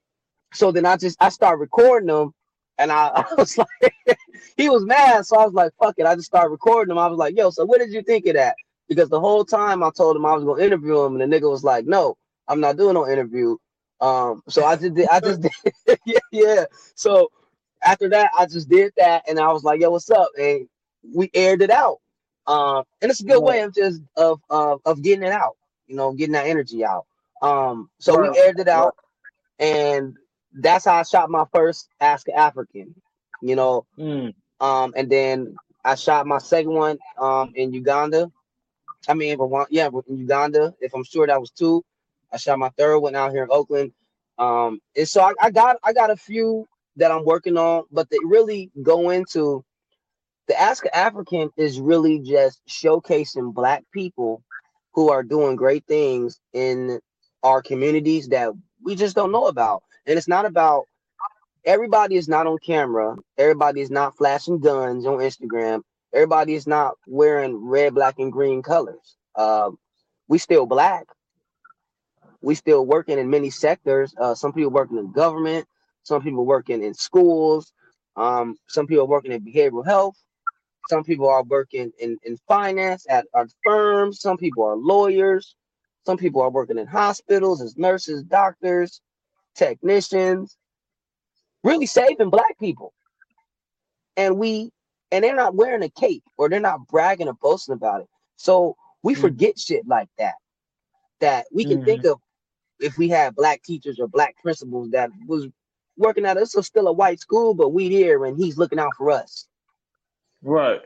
so then I just I started recording them and I, (laughs) I was like, he was mad. So I was like, fuck it. I just started recording him. I was like, yo, so what did you think of that? Because the whole time I told him I was gonna interview him, and the nigga was like, no, I'm not doing no interview. Um, so I just did, I just did, (laughs) yeah, yeah. So after that, I just did that, and I was like, yo, what's up? And we aired it out. Um, and it's a good way of just of of, of getting it out, you know, getting that energy out. Um, so we aired it out, and that's how I shot my first Ask African, you know. Mm. Um, and then I shot my second one um in Uganda. I mean, yeah, in Uganda. If I'm sure that was two, I shot my third one out here in Oakland. Um, and so I, I got I got a few that I'm working on, but they really go into the Ask African is really just showcasing black people who are doing great things in our communities that we just don't know about. And it's not about everybody is not on camera. Everybody is not flashing guns on Instagram. Everybody is not wearing red, black, and green colors. Uh, we still black. We still working in many sectors. Uh, some people working in government. Some people working in schools. Um, some people working in behavioral health. Some people are working in, in finance at, at firms. Some people are lawyers. Some people are working in hospitals as nurses, doctors, technicians, really saving black people. And we and they're not wearing a cape or they're not bragging or boasting about it. So we mm-hmm. forget shit like that. That we can mm-hmm. think of if we had black teachers or black principals that was working at us, so still a white school, but we here and he's looking out for us. Right.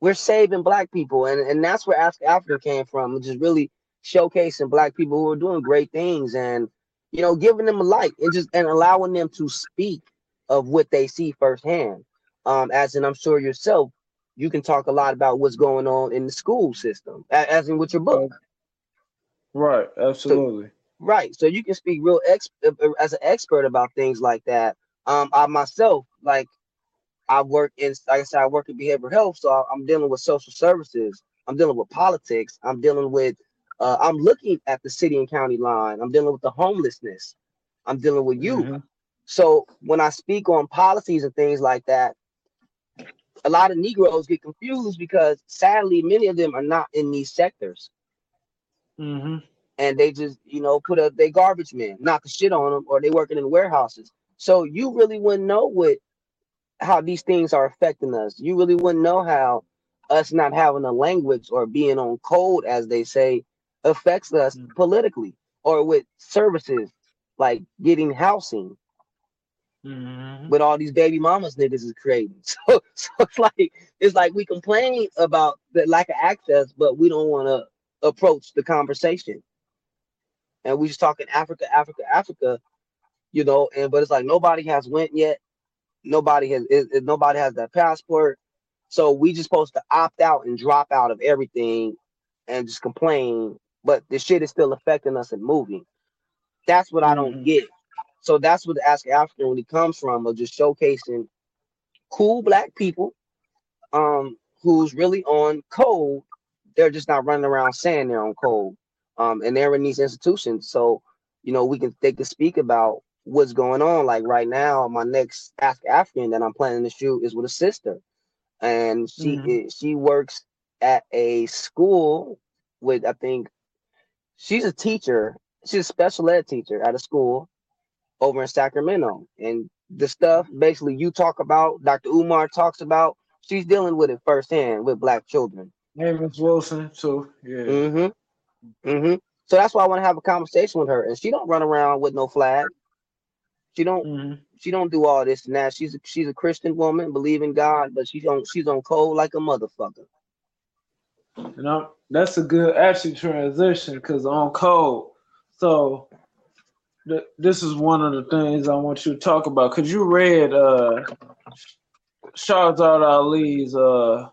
We're saving black people, and, and that's where Ask Africa came from, just really showcasing black people who are doing great things and you know giving them a light and just and allowing them to speak of what they see firsthand. Um, as in, I'm sure yourself, you can talk a lot about what's going on in the school system, as in with your book. Right, absolutely. So, right, so you can speak real ex uh, uh, as an expert about things like that. Um, I myself, like, I work in, like I said, I work in behavioral health, so I'm dealing with social services. I'm dealing with politics. I'm dealing with, uh, I'm looking at the city and county line. I'm dealing with the homelessness. I'm dealing with you. Mm-hmm. So when I speak on policies and things like that, a lot of Negroes get confused because sadly many of them are not in these sectors. Mm-hmm. And they just, you know, put a they garbage men, knock the shit on them, or they working in warehouses. So you really wouldn't know what how these things are affecting us. You really wouldn't know how us not having a language or being on code, as they say, affects us mm-hmm. politically or with services like getting housing mm-hmm. with all these baby mamas niggas is creating. (laughs) So, so it's like it's like we complain about the lack of access, but we don't want to approach the conversation. And we just talking Africa, Africa, Africa, you know. And but it's like nobody has went yet. Nobody has. It, it, nobody has that passport. So we just supposed to opt out and drop out of everything and just complain. But the shit is still affecting us and moving. That's what. I don't mm-hmm. get. So that's what the Ask African really comes from, of just showcasing cool black people um who's really on code. They're just not running around saying they're on code. Um, and they're in these institutions. So, you know, we can they can speak about what's going on. Like right now, my next Ask African that I'm planning to shoot is with a sister. And she mm-hmm. she works at a school with I think she's a teacher. She's a special ed teacher at a school over in Sacramento. And the stuff basically you talk about, Dr. Umar talks about, she's dealing with it firsthand with black children. Amos Wilson, so yeah. Mm-hmm. Mm-hmm. So that's why I want to have a conversation with her. And she don't run around with no flag. She don't mm-hmm. she don't do all this and that. She's a, she's a Christian woman, believe in God, but she's on she's on cold like a motherfucker. You know, that's a good actually transition because on code. So this is one of the things I want you to talk about because you read uh Shahrazad Ali's uh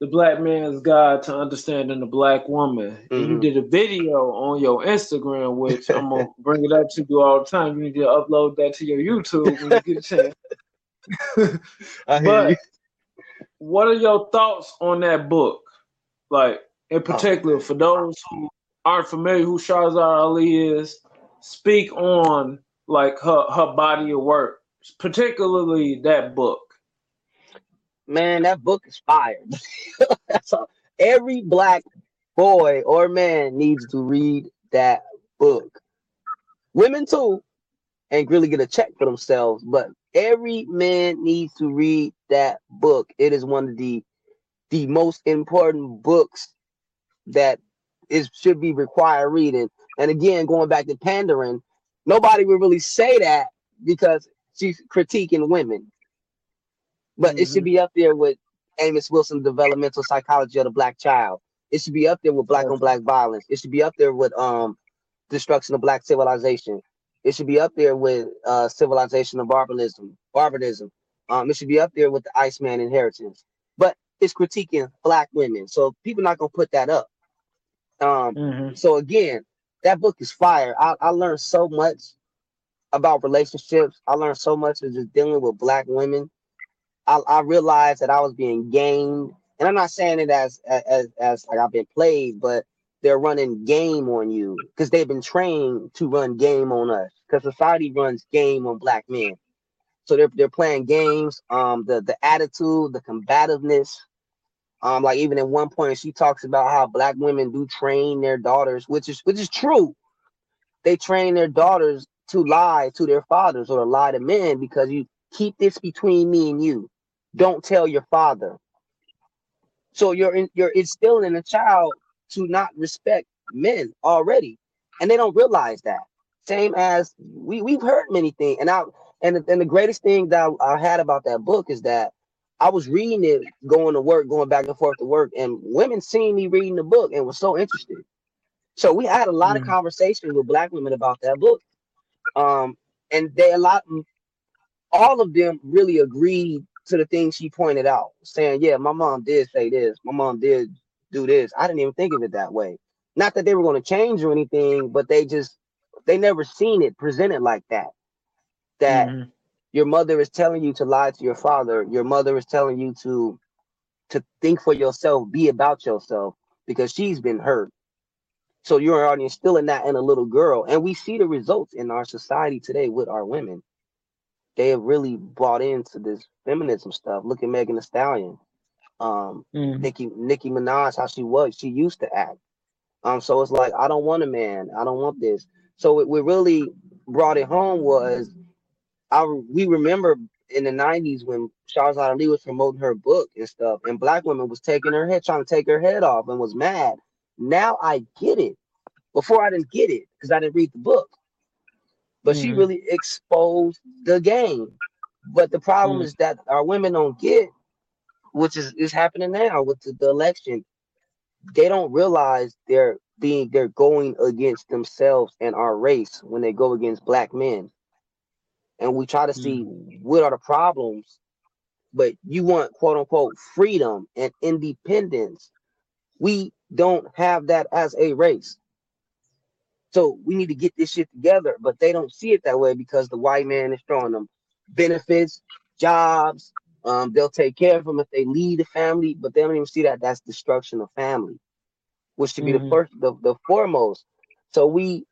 the black man's guide to understanding the black woman. Mm-hmm. you did a video on your Instagram, which I'm gonna (laughs) bring it up to you all the time. You need to upload that to your YouTube when you get a chance. (laughs) I hear but what are your thoughts on that book? Like in oh. particular, oh, for those who aren't familiar who Shahrazad Ali is, speak on like her her body of work, particularly that book. Man, that book is fire. (laughs) That's all. Every black boy or man needs to read that book. Women too, and really get a check for themselves. But every man needs to read that book. It is one of the the most important books that is should be required reading and again, going back to pandering, nobody would really say that because she's critiquing women. But mm-hmm. it should mm-hmm. be up there with Amos Wilson, Developmental Psychology of the Black Child. It should be up there with black on black violence. It should be up there with um destruction of black civilization. It should be up there with uh civilization of barbarism, barbarism. Um, it should be up there with the Iceman inheritance. Critiquing black women. So people not gonna put that up. Um, mm-hmm. so again, that book is fire. I, I learned so much about relationships. I learned so much of just dealing with black women. I, I realized that I was being gamed, and I'm not saying it as as as like I've been played, but they're running game on you because they've been trained to run game on us because society runs game on black men. So they're they're playing games. Um, the the attitude, the combativeness. Um, like even at one point she talks about how black women do train their daughters, which is which is true. They train their daughters to lie to their fathers or to lie to men because you keep this between me and you. Don't tell your father. So you're in, you're instilling a child to not respect men already, and they don't realize that. Same as we we've heard many things, and I and the, and the greatest thing that I had about that book is that I was reading it, going to work, going back and forth to work, and women seen me reading the book and was so interested. So we had a lot mm. of conversations with black women about that book, um, and they a lot, all of them really agreed to the things she pointed out, saying, "Yeah, my mom did say this. My mom did do this. I didn't even think of it that way. Not that they were going to change or anything, but they just they never seen it presented like that. That mm-hmm. Your mother is telling you to lie to your father. Your mother is telling you to to think for yourself, be about yourself, because she's been hurt. So you're already instilling that in a little girl, and we see the results in our society today with our women. They have really bought into this feminism stuff. Look at Megan Thee Stallion um mm. Nicki Nicki Minaj how she was she used to act um so it's like I don't want a man I don't want this so what, what really brought it home was I we remember in the 90s when Shahrazad Ali was promoting her book and stuff and black women was taking her head trying to take her head off and was mad now I get it before I didn't get it because I didn't read the book but mm. she really exposed the game but the problem mm. is that our women don't get which is, is happening now with the, the election. They don't realize they're being they're going against themselves and our race when they go against black men. And we try to see mm. what are the problems, but you want quote unquote freedom and independence. We don't have that as a race. So we need to get this shit together, but they don't see it that way because the white man is throwing them benefits, jobs, um, they'll take care of them if they lead the family, but they don't even see that that's destruction of family, which should be mm-hmm. the first, the, the foremost. So we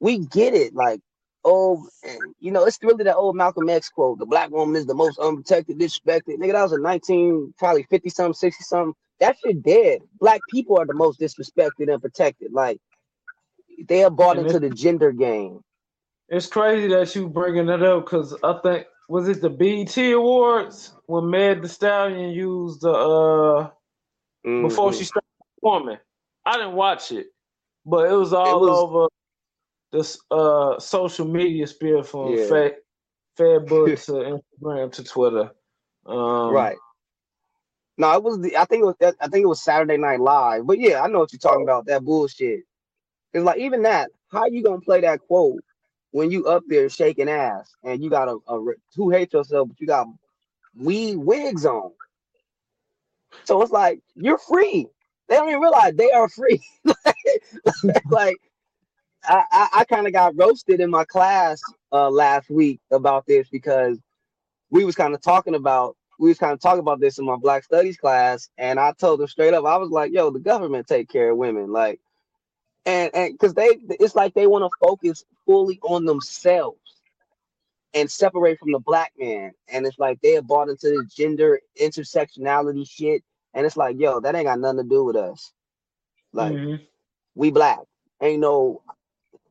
we get it, like oh, and, you know, it's really that old Malcolm X quote: "The black woman is the most unprotected, disrespected." Nigga, that was a nineteen, probably fifty something, sixty something. That shit dead. Black people are the most disrespected and protected. Like they are bought and into the gender game. It's crazy that you bringing that up because I think was it the BET Awards when Meg Thee Stallion used the uh mm-hmm. before she started performing? I didn't watch it, but it was all it was, over this uh social media sphere from yeah. Fa- Facebook (laughs) to Instagram to Twitter. Um, right. No, it was the. I think it was. I think it was Saturday Night Live. But yeah, I know what you're talking about. That bullshit. It's like even that. How you gonna play that quote when you up there shaking ass and you got a, a who hate yourself, but you got we wigs on. So it's like you're free. They don't even realize they are free. (laughs) like I, I, I kind of got roasted in my class uh, last week about this because we was kind of talking about we was kind of talking about this in my black studies class and i told them straight up i was like yo the government take care of women like and and because they it's like they want to focus fully on themselves and separate from the black man and it's like they have bought into the gender intersectionality shit and it's like yo that ain't got nothing to do with us like mm-hmm. we black ain't no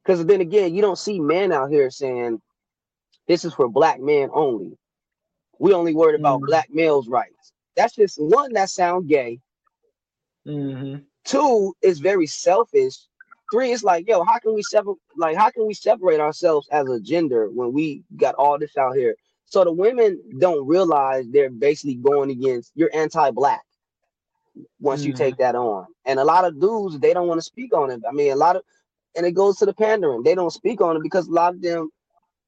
because then again you don't see men out here saying this is for black men only we only worried about mm-hmm. black males rights that's just one that sounds gay mm-hmm. two is very selfish Three, is like, yo, how can we separate? Like, how can we separate ourselves as a gender when we got all this out here? So the women don't realize they're basically going against you're anti-black once mm. you take that on. And a lot of dudes they don't want to speak on it. I mean, a lot of and it goes to the pandering. They don't speak on it because a lot of them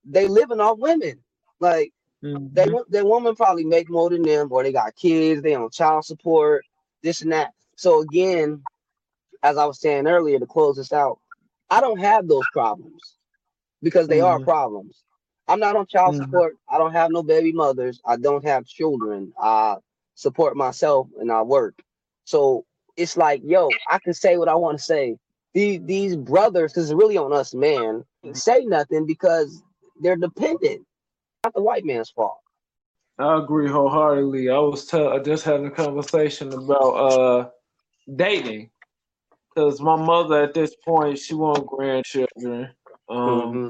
they living off women. Like mm-hmm. they their woman probably make more than them, or they got kids, they on child support, this and that. So again, as I was saying earlier to close this out, I don't have those problems because they mm-hmm. are problems. I'm not on child mm-hmm. support. I don't have no baby mothers. I don't have children. I support myself and I work. So it's like, yo, I can say what I want to say. These these brothers, because it's really on us, man, say nothing because they're dependent. Not the white man's fault. I agree wholeheartedly. I was t- just having a conversation about uh dating because my mother at this point she want grandchildren, um, mm-hmm.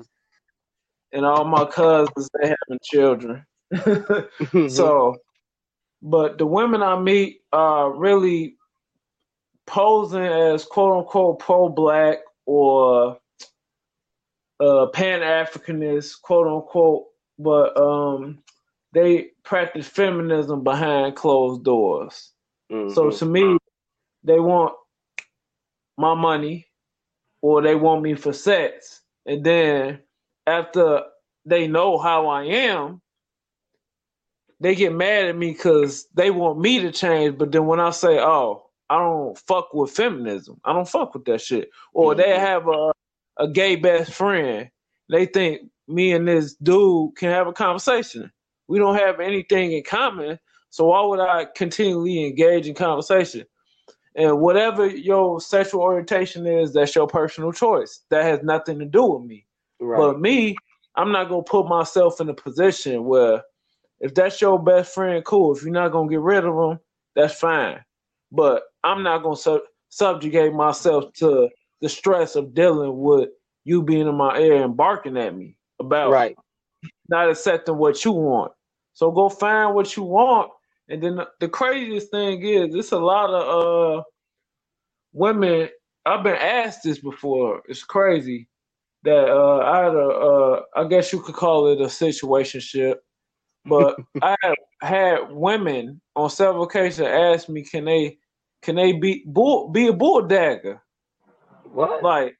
and all my cousins they having children. (laughs) so, but the women I meet are really posing as quote unquote pro black or uh, pan Africanist, quote unquote, but um, they practice feminism behind closed doors. Mm-hmm. So to me, they want my money or they want me for sex. And then after they know how I am, they get mad at me because they want me to change. But then when I say, oh, I don't fuck with feminism, I don't fuck with that shit. Or mm-hmm. they have a, a gay best friend, they think me and this dude can have a conversation. We don't have anything in common. So why would I continually engage in conversation? And whatever your sexual orientation is, that's your personal choice. That has nothing to do with me. Right. But me, I'm not gonna put myself in a position where if that's your best friend, cool. If you're not gonna get rid of them, that's fine. But I'm not gonna su- subjugate myself to the stress of dealing with you being in my ear and barking at me about right. not accepting what you want. So go find what you want. And then the, the craziest thing is, it's a lot of uh women. I've been asked this before. It's crazy that uh, I had a, uh, I guess you could call it a situationship but I have had women on several occasions ask me, "Can they, can they be bull, be a bull dagger?" What? Like,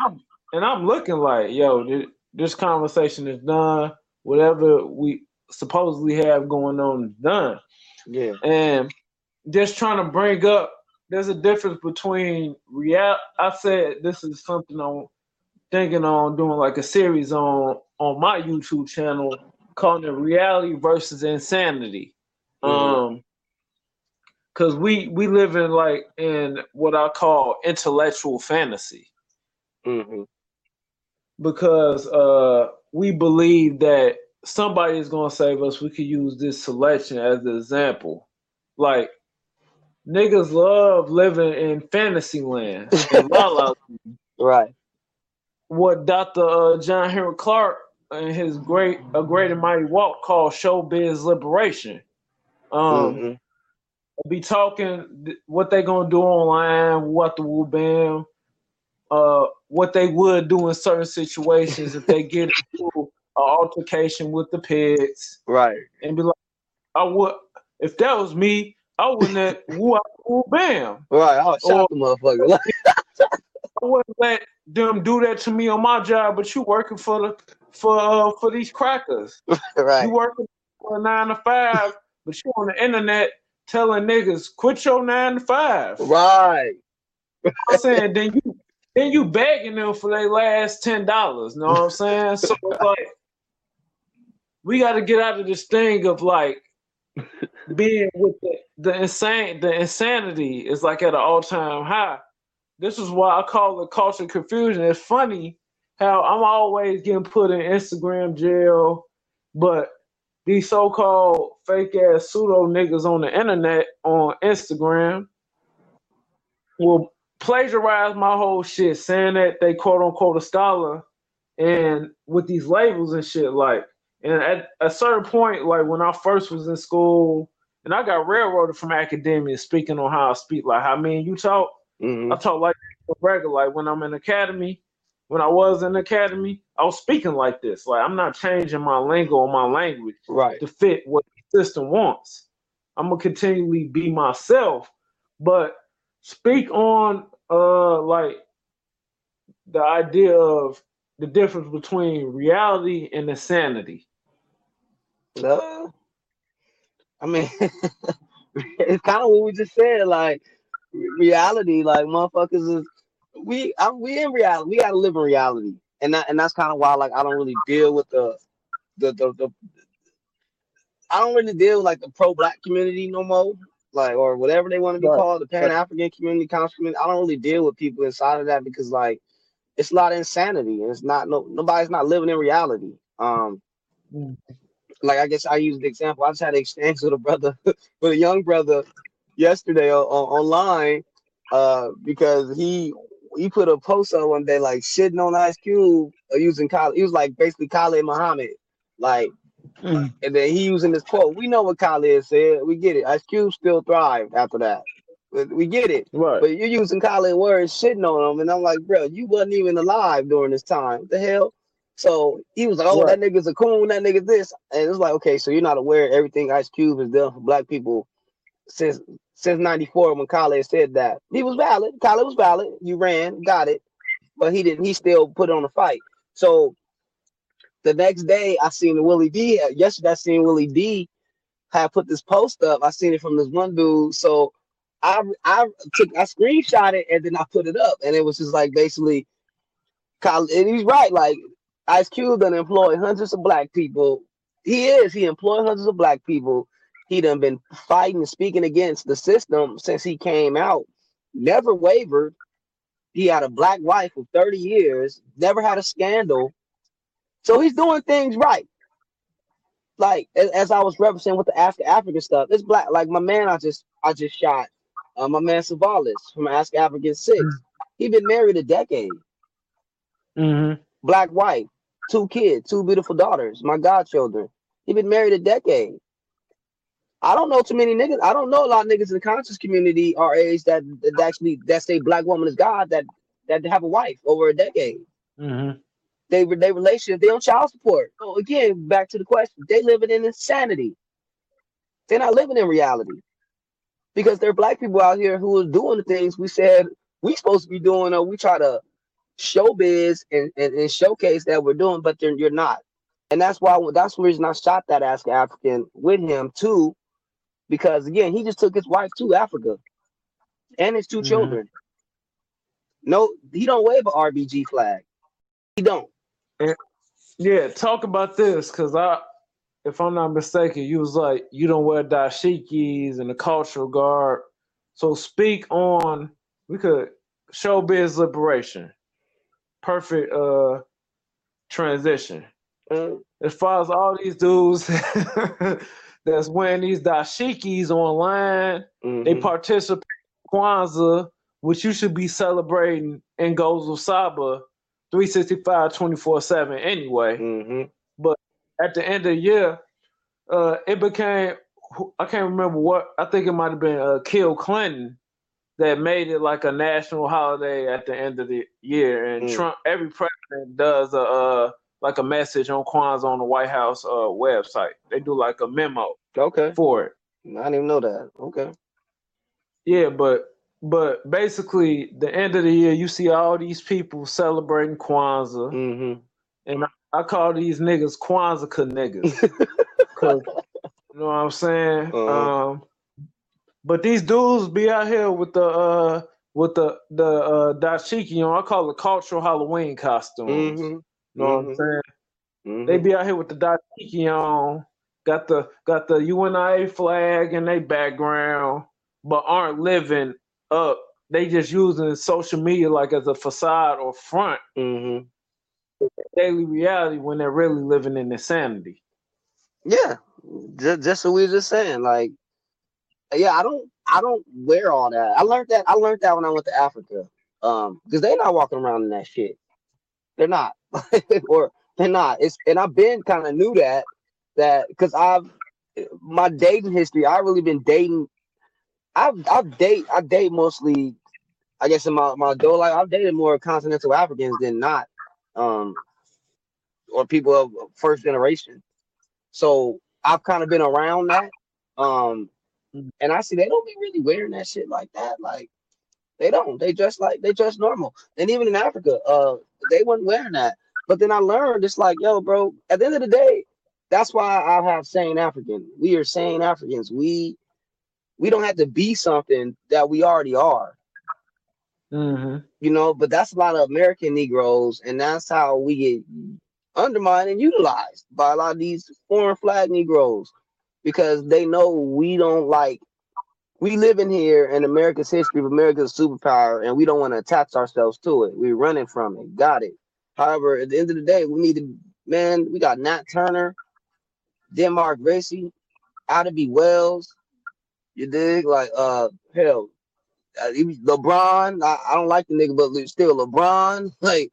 I'm, and I'm looking like, yo, this, this conversation is done. Whatever we supposedly have going on is done. Yeah. And just trying to bring up, there's a difference between real. I said this is something I'm thinking on doing like a series on on my YouTube channel calling it reality versus insanity. Mm-hmm. Um, because we we live in like in what I call intellectual fantasy. Mm-hmm. Because uh, we believe that somebody is going to save us. We could use this selection as an example. Like niggas love living in fantasy land, (laughs) in La La right? What Dr. Uh, John Henrik Clarke in his great a great and mighty walk called Showbiz Liberation. Um, mm-hmm. be talking what they gonna do online, what the woo bam, uh, what they would do in certain situations if they get into an altercation with the pigs, right? And be like, I would if that was me, I wouldn't woo, woo bam, right? I would shot the motherfucker. (laughs) (laughs) I wouldn't let them do that to me on my job, but you working for the for uh, for these crackers. (laughs) right. You working for a nine to five, but you on the internet telling niggas quit your nine to five. Right. I'm saying then you then you begging them for their last ten dollars. You know what I'm saying? So (laughs) like we got to get out of this thing of like being with the, the insane the insanity is like at an all time high. This is why I call it culture confusion. It's funny how I'm always getting put in Instagram jail, but these so-called fake ass pseudo niggas on the internet on Instagram will plagiarize my whole shit, saying that they quote unquote a scholar, and with these labels and shit like. And at a certain point, like when I first was in school, and I got railroaded from academia speaking on how I speak, like how me and you talk. Mm-hmm. I talk like regular, like when I'm in academy, when I was in academy, I was speaking like this. Like I'm not changing my lingo or my language right. to fit what the system wants. I'm gonna continually be myself, but speak on uh like the idea of the difference between reality and insanity. No. I mean (laughs) it's kind of what we just said, like reality, like motherfuckers is we I, we in reality. We gotta live in reality, and that and that's kind of why like I don't really deal with the the the, the I don't really deal with like the pro black community no more. like or whatever they want to be Right. called, the Pan African community, conscious community. I don't really deal with people inside of that because like it's a lot of insanity and it's not no nobody's not living in reality. Um, Mm. like I guess I use the example. I just had an exchange with a brother, (laughs) with a young brother yesterday on, on online, uh, because he he put a post up one day like shitting on Ice Cube uh, using Khaled. He was like basically Khaled Muhammad, like, Mm. and then he using this quote. We know what Khaled said. We get it. Ice Cube still thrived after that. We- get it. Right. But you're using Khaled words, shitting on him, and I'm like, bro, you wasn't even alive during this time. What the hell? So he was like, oh, Right. that nigga's a coon, that nigga this, and it's like, okay, so you're not aware of everything Ice Cube has done for black people since since '94 when Khallid said that. He was valid. Khallid was valid. You ran, got it, but he didn't. He still put on a fight. So the next day, I seen Willie D. Yesterday, I seen Willie D. had put this post up. I seen it from this one dude. So I I took I screenshot it and then I put it up, and it was just like basically, Kyle, and he's right. Like Ice Cube done employ hundreds of black people. He is. He employed hundreds of black people. He done been fighting and speaking against the system since he came out. Never wavered. He had a black wife for 30 years. Never had a scandal. So he's doing things right. Like as, I was representing with the Ask African stuff, it's black. Like my man, I just I just shot. Uh, my man Savalis from Ask African Six. He been married a decade. Mm-hmm. Black wife, two kids, two beautiful daughters, my godchildren. He been married a decade. I don't know too many niggas. I don't know a lot of niggas in the conscious community our age that, that actually that say black woman is God that that have a wife over a decade. Mm-hmm. They they relationship, they on child support. So again, back to the question, they living in insanity. They're not living in reality because there are black people out here who are doing the things we said we supposed to be doing, or we try to showbiz and, and, and showcase that we're doing, but you're not. And that's why that's the reason I shot that Ask African with him too, because again, he just took his wife to Africa and his 2 Mhm. children. No, he don't wave a RBG flag. He don't. Yeah, talk about this because I, if I'm not mistaken, you was like you don't wear dashikis and the cultural garb. So speak on we could showbiz liberation. Perfect uh transition. Uh, As far as all these dudes (laughs) that's wearing these dashikis online, they mhm. participate in Kwanzaa, which you should be celebrating Nguzo Saba 365 24 7 anyway Mhm. at the end of the year, uh, it became I can't remember what I think it might have been uh, Bill Clinton that made it like a national holiday at the end of the year, and Mm. Trump every president does a uh, like a message on Kwanzaa on the White House uh, website. They do like a memo Okay. for it. I didn't even know that. Okay. Yeah, but but basically, the end of the year, you see all these people celebrating Kwanzaa. Mm-hmm. And I, I call these niggas Kwanzaa niggas. (laughs) 'Cause, you know what I'm saying? Uh-huh. Um, but these dudes be out here with the uh with the the uh dashiki on. I call it cultural Halloween costumes. Mm-hmm. You know what I'm saying? Mm-hmm. They be out here with the dashiki on, got the got the UNIA flag in their background, but aren't living up. They just using social media like as a facade or front mm-hmm. daily reality when they're really living in insanity. Yeah. Just, just what we were just saying. Like, yeah, I don't I don't wear all that. I learned that I learned that when I went to Africa. Um, because they're not walking around in that shit. They're not. (laughs) or they're not. It's and I've been kind of knew that that because I've my dating history, I've really been dating. I've I've date I date mostly, I guess in my my adult life, I've dated more continental Africans than not, um, or people of first generation. So I've kind of been around that, um, and I see they don't be really wearing that shit like that. Like they don't. They dress like they dress normal, and even in Africa, uh, they weren't wearing that. But then I learned it's like, yo, bro. At the end of the day, that's why I have sane African. We are sane Africans. We we don't have to be something that we already are. Mm-hmm. You know, but that's a lot of American Negroes, and that's how we get undermined and utilized by a lot of these foreign flag Negroes because they know we don't like we live in here in America's history of America's superpower, and we don't want to attach ourselves to it. We're running from it. Got it. However, at the end of the day, we need to, man, we got Nat Turner, Denmark Vesey, Ida Wells. You dig? Like, uh, hell, uh, LeBron. I, I, don't like the nigga, but still LeBron. (laughs) Like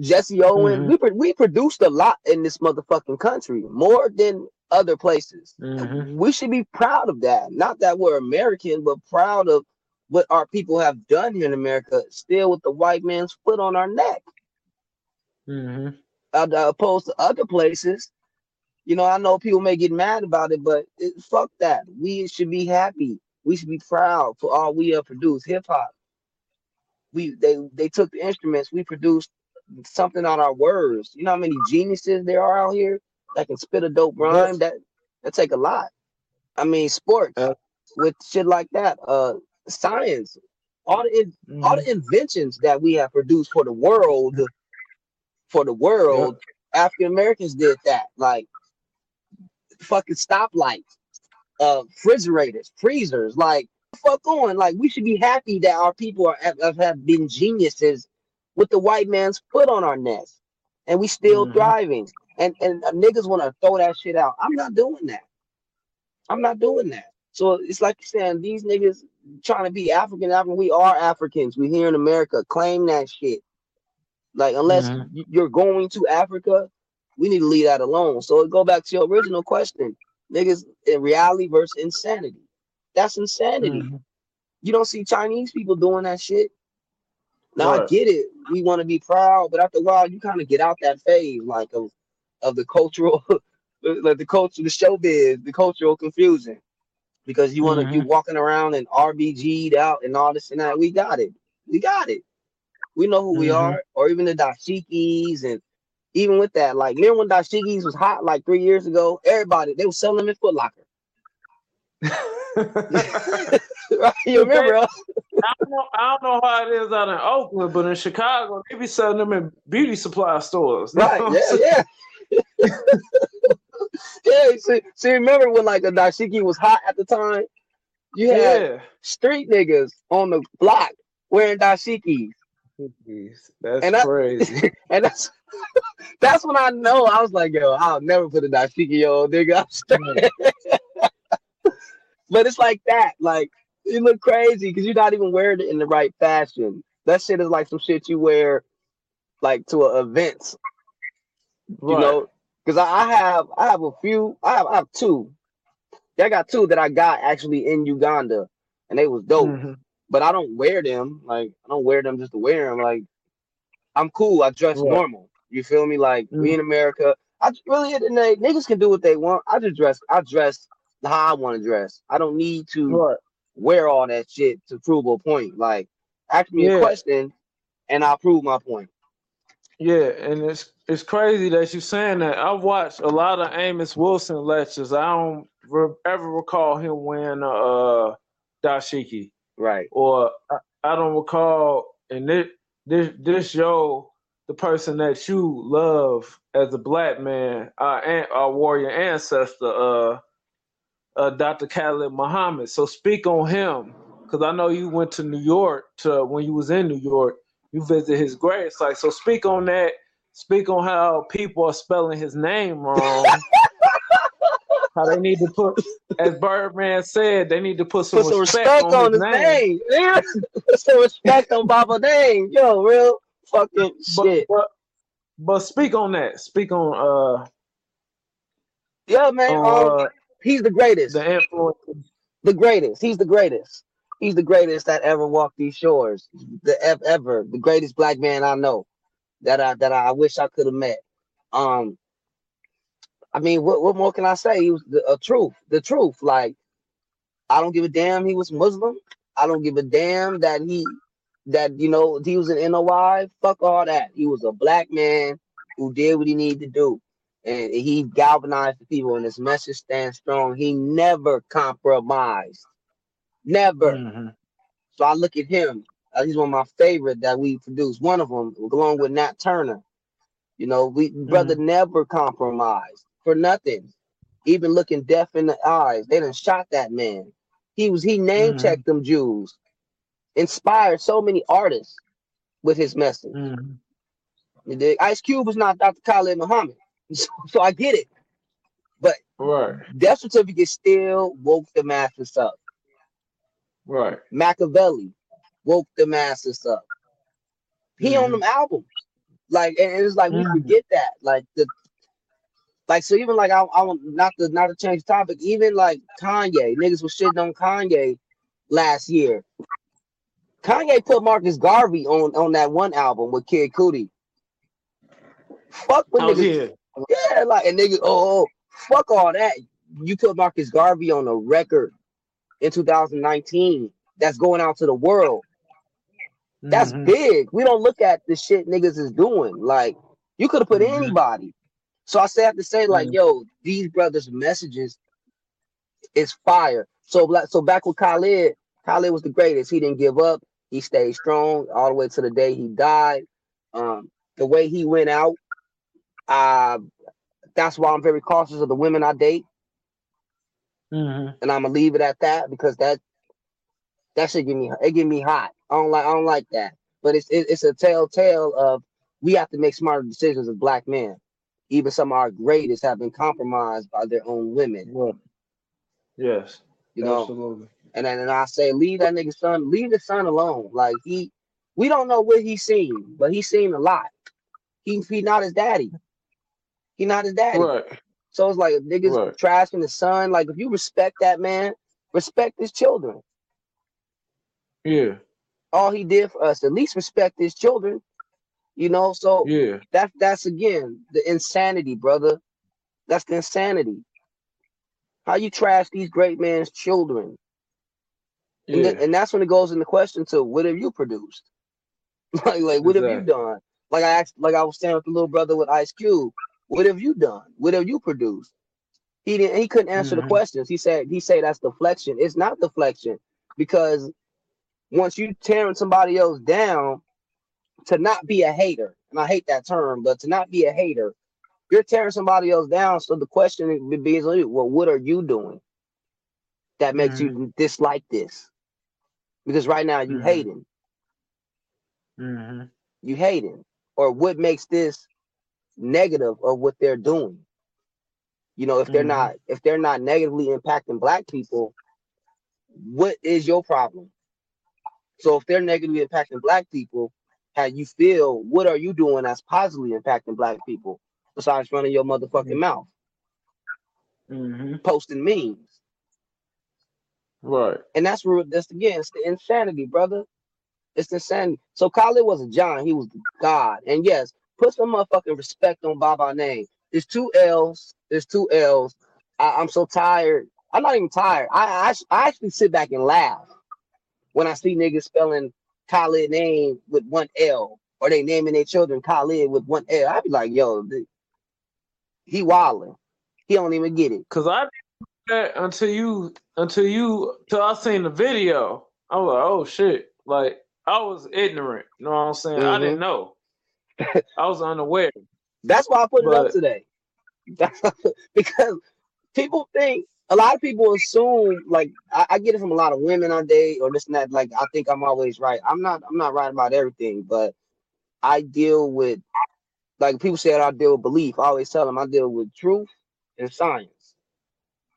Jesse Owens. Mm-hmm. We we produced a lot in this motherfucking country, more than other places. Mm-hmm. We should be proud of that. Not that we're American, but proud of what our people have done here in America, still with the white man's foot on our neck. Mm-hmm. Uh, opposed to other places. You know, I know people may get mad about it, but it, fuck that. We should be happy. We should be proud for all we have produced. Hip hop. We they they took the instruments. We produced something on our words. You know how many geniuses there are out here that can spit a dope rhyme. Yes. That that take a lot. I mean, sports uh, with shit like that. Uh, science, all the mm-hmm. all the inventions that we have produced for the world, for the world. African Americans did that. Like fucking stoplights, uh, refrigerators, freezers. Like fuck on. Like we should be happy that our people are have, have been geniuses with the white man's foot on our neck, and we still mm-hmm. thriving. And and niggas want to throw that shit out. I'm not doing that. I'm not doing that. So it's like you're saying, these niggas trying to be African African. We are Africans. We here in America. Claim that shit. Like unless mm-hmm. you're going to Africa, we need to leave that alone. So go back to your original question. Niggas in reality versus insanity. That's insanity. Mm-hmm. You don't see Chinese people doing that shit. Now right. I get it. We want to be proud, but after a while, you kind of get out that phase, like of of the cultural, (laughs) like the culture, the showbiz, the cultural confusion, because you want to mm-hmm. you walking around and RBG'd out and all this and that. We got it. We got it. We know who mm-hmm. we are, or even the dashikis, and even with that, like remember when dashikis was hot like three years ago? Everybody they were selling them in Foot Locker. (laughs) (laughs) right, you remember? I don't, know, I don't know how it is out in Oakland, but in Chicago, they be selling them in beauty supply stores. Right? Yeah, yeah. (laughs) yeah. See, see, remember when like a dashiki was hot at the time? You had yeah. street niggas on the block wearing dashikis. That's and (laughs) crazy. and that's (laughs) that's when I know I was like, yo, I'll never put a dashiki on, nigga. but it's like that. Like you look crazy because you're not even wearing it in the right fashion. That shit is like some shit you wear like to events. Right. You know, because I, I, have I have a few, I have I have two. I got two that I got actually in Uganda, and they was dope. Mm-hmm. But I don't wear them. Like I don't wear them just to wear them. Like I'm cool. I dress right. normal. You feel me? Like mm-hmm. we in America, I really and they niggas can do what they want. I just dress. I dress how I want to dress. I don't need to right. wear all that shit to prove a point. Like ask me yeah. a question, and I'll prove my point. Yeah, and it's it's crazy that you're saying that. I've watched a lot of Amos Wilson lectures. I don't re- ever recall him wearing a uh, dashiki. Right. Or I, I don't recall, and this this this show the person that you love as a black man, our, our warrior ancestor, uh, uh, Dr. Khallid Muhammad. So speak on him, because I know you went to New York to when you was in New York, you visit his grave site. So speak on that. Speak on how people are spelling his name wrong. (laughs) how they need to put, as Birdman said, they need to put some, put some respect, respect, on, on his, name. name. put some respect on Baba name. Yo, real fucking but, shit. But, but speak on that. Speak on uh yeah, man. On, um, uh, he's the greatest. The influence. The greatest. He's the greatest. He's the greatest that ever walked these shores. The ever the greatest black man I know that I that I wish I could have met. Um, I mean, what what more can I say? He was the a truth, the truth. Like, I don't give a damn. He was Muslim. I don't give a damn that he that you know he was an NOI. Fuck all that. He was a black man who did what he needed to do, and he galvanized the people. And his message stands strong. He never compromised, never. Mm-hmm. So I look at him. Uh, he's one of my favorite that we produced. One of them, along with Nat Turner. You know, we mm-hmm. brother never compromised for nothing. Even looking deaf in the eyes, they done shot that man. He was he name Mhm. checked them Jews, inspired so many artists with his message. Mhm. You dig? Ice Cube was not Dr. Khallid Muhammad, (laughs) so, so I get it. But right. Death certificate still woke the masses up. Right. Machiavelli woke the masses up. He on Mhm. them albums, like, and it's like we Mhm. forget that, like the, like so even like I, I want not to not to change topic, even like Kanye, niggas was shitting on Kanye last year. Kanye put Marcus Garvey on on that one album with Kid Cudi. Fuck with Oh niggas. yeah. Like and niggas, oh, oh, fuck all that. You put Marcus Garvey on a record in 2019 that's going out to the world. That's Mhm. big. We don't look at the shit niggas is doing. Like you could have put Mhm. anybody. So I say I have to say, like, Mhm. yo, these brothers' messages is fire. So so back with Khallid, Khallid was the greatest. He didn't give up. He stayed strong all the way to the day he died. Um, the way he went out, uh, that's why I'm very cautious of the women I date, Mhm. and I'm gonna leave it at that because that that should get me it get me hot. I don't like I don't like that. But it's it, it's a telltale of we have to make smarter decisions as black men. Even some of our greatest have been compromised by their own women. Right. Yes. You know, Absolutely. and then and I say leave that nigga son, leave the son alone. Like he, we don't know what he's seen, but he's seen a lot. He he not his daddy. He not his daddy. Right. So it's like if niggas Right. trashing the son. Like if you respect that man, respect his children. Yeah. All he did for us, at least respect his children. You know, so Yeah. that that's again the insanity, brother. That's the insanity. How you trash these great man's children, and, Yeah. th- and that's when it goes into question to what have you produced? (laughs) like, like what have you done? Like I asked, like I was saying with the little brother with Ice Cube, what have you done? What have you produced? He didn't. He couldn't answer Mm-hmm. Mhm. the questions. He said he said that's deflection. It's not deflection because once you tearing somebody else down, to not be a hater, and I hate that term, but to not be a hater, you're tearing somebody else down. So the question would be, well, what are you doing that makes you dislike this? Because right now you Mhm. hating, Mhm. you hating, or what makes this negative of what they're doing? You know, if they're Mhm. not if they're not negatively impacting black people, what is your problem? So if they're negatively impacting black people, how you feel, what are you doing that's positively impacting black people besides running your motherfucking mouth, Mhm. posting memes? Right. And that's where that's again, it's the insanity, brother. It's the insanity. So Khallid was a John, he was God. And yes, put some motherfucking respect on Baba name. There's two L's. There's two L's. I, am so tired. I'm not even tired. I, I I actually sit back and laugh when I see niggas spelling Khalid name with one L or they naming their children Khalid with one L. I'd be like, yo, th- he wilding. He don't even get it. Cause I didn't until you until you till I seen the video. I was like, oh shit. Like I was ignorant. You know what I'm saying? I Mhm. didn't know. I was unaware. That's why I put it up today. because people think a lot of people assume like I, I get it from a lot of women I date or this and that. Like I think I'm always right. I'm not. I'm not right about everything, but I deal with like people say that I deal with belief. I always tell them I deal with truth and science.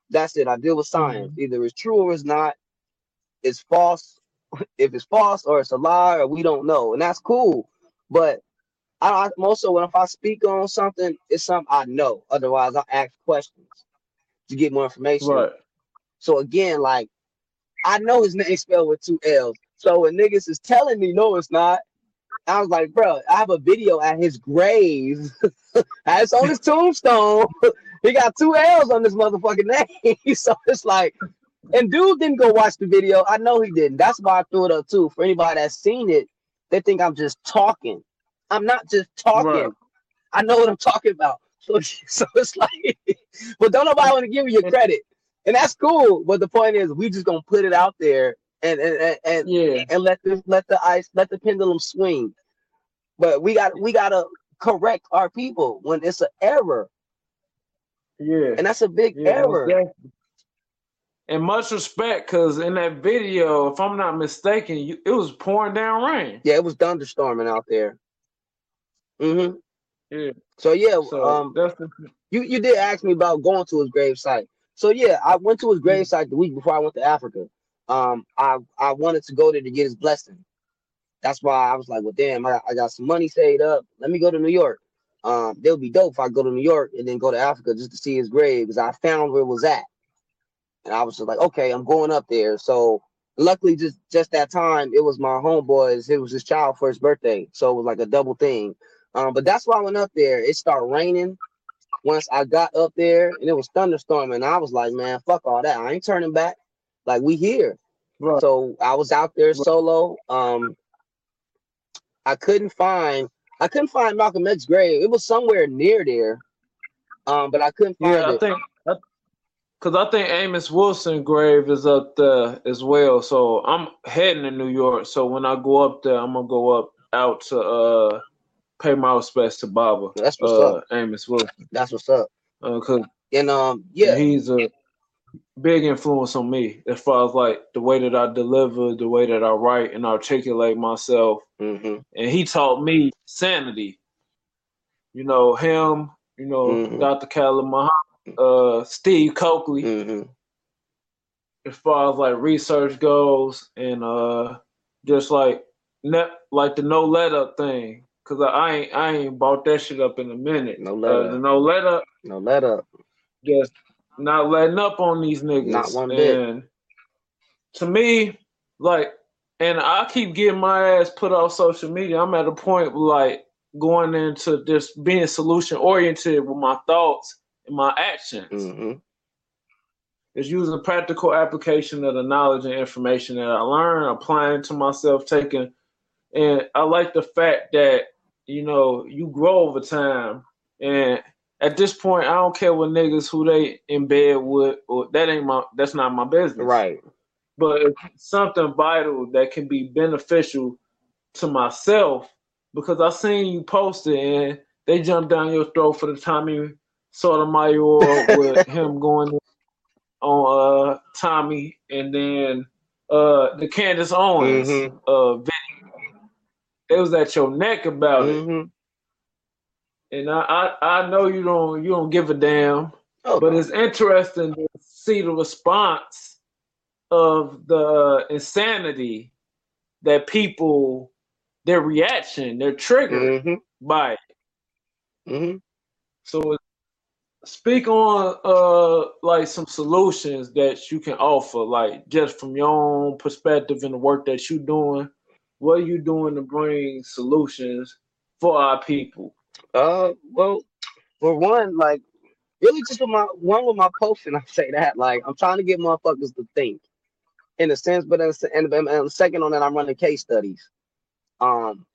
That's it. I deal with science. Mm-hmm. Either it's true or it's not. It's false. (laughs) If it's false or it's a lie or we don't know, and that's cool. But I, I also when if I speak on something, it's something I know. Otherwise, I ask questions to get more information. Right. So again, like I know his name spelled with two L's. So when niggas is telling me no, it's not. I was like, bro, I have a video at his grave. (laughs) it's on his tombstone. (laughs) he got two L's on this motherfucking name. (laughs) so it's like, and dude didn't go watch the video. I know he didn't. That's why I threw it up too. For anybody that's seen it, they think I'm just talking. I'm not just talking. Right. I know what I'm talking about. So, (laughs) so it's like, but don't nobody want to give you your credit, and that's cool. But the point is, we just gonna put it out there and and and, and, Yeah. and let the let the ice let the pendulum swing. But we got we gotta correct our people when it's an error, Yeah. and that's a big yeah error. definitely. and much respect, because in that video, if I'm not mistaken, you, it was pouring down rain. Yeah, it was thunderstorming out there. Mm-hmm. Yeah. So yeah, So um, that's the, you you did ask me about going to his grave site. So yeah, I went to his grave site the week before I went to Africa. Um, I I wanted to go there to get his blessing. That's why I was like, well, damn, I, I got some money saved up. Let me go to New York. Um, it would be dope if I go to New York and then go to Africa just to see his grave because I found where it was at. And I was just like, okay, I'm going up there. So luckily, just just that time, it was my homeboys. It was his child for his birthday, so it was like a double thing. Um, but that's why I went up there. It started raining once I got up there, and it was thunderstorming. I was like, man, fuck all that. I ain't turning back. Like we here. right. So I was out there solo. Um, I couldn't find I couldn't find Malcolm X's grave. It was somewhere near there, um, but I couldn't find Yeah, I it. think because I think Amos Wilson grave is up there as well. So I'm heading to New York. So when I go up there, I'm gonna go up out to uh pay my respects to Baba, That's what's uh up. Amos Wilson, That's what's up. because And um, yeah, he's a big influence on me as far as like the way that I deliver, the way that I write and articulate myself. hmm And he taught me sanity. You know him. You know Mhm. Dr. Khallid Muhammad, uh, Steve Cokely. hmm as far as like research goes and uh just like net like the no let up thing because I, ain't I ain't bought that shit up in a minute. No let uh, up. no let up, No let up. just not letting up on these niggas. Not one bit. and to me, like, and I keep getting my ass put off social media. I'm at a point like going into just being solution oriented with my thoughts and my actions. hmm is using practical application of the knowledge and information that I learn, applying to myself, taking. And I like the fact that, you know, you grow over time. And at this point, I don't care what niggas who they in bed with, or that ain't my, that's not my business. Right. But something vital that can be beneficial to myself because I seen you post it and they jumped down your throat for the Tommy Sotomayor with (laughs) him going on uh Tommy and then uh the Candace Owens Mhm. uh video. It was at your neck about it. hmm And I, I I know you don't you don't give a damn, Oh, but it's interesting to see the response of the insanity that people their reaction, they're triggered hmm by it. hmm So speak on uh like some solutions that you can offer, like just from your own perspective and the work that you're doing. What are you doing to bring solutions for our people? Uh, well, for one, like really just with my one with my posting, (laughs) I say that like I'm trying to get motherfuckers to think in a sense, but in and, and, second on that, I'm running case studies. Um,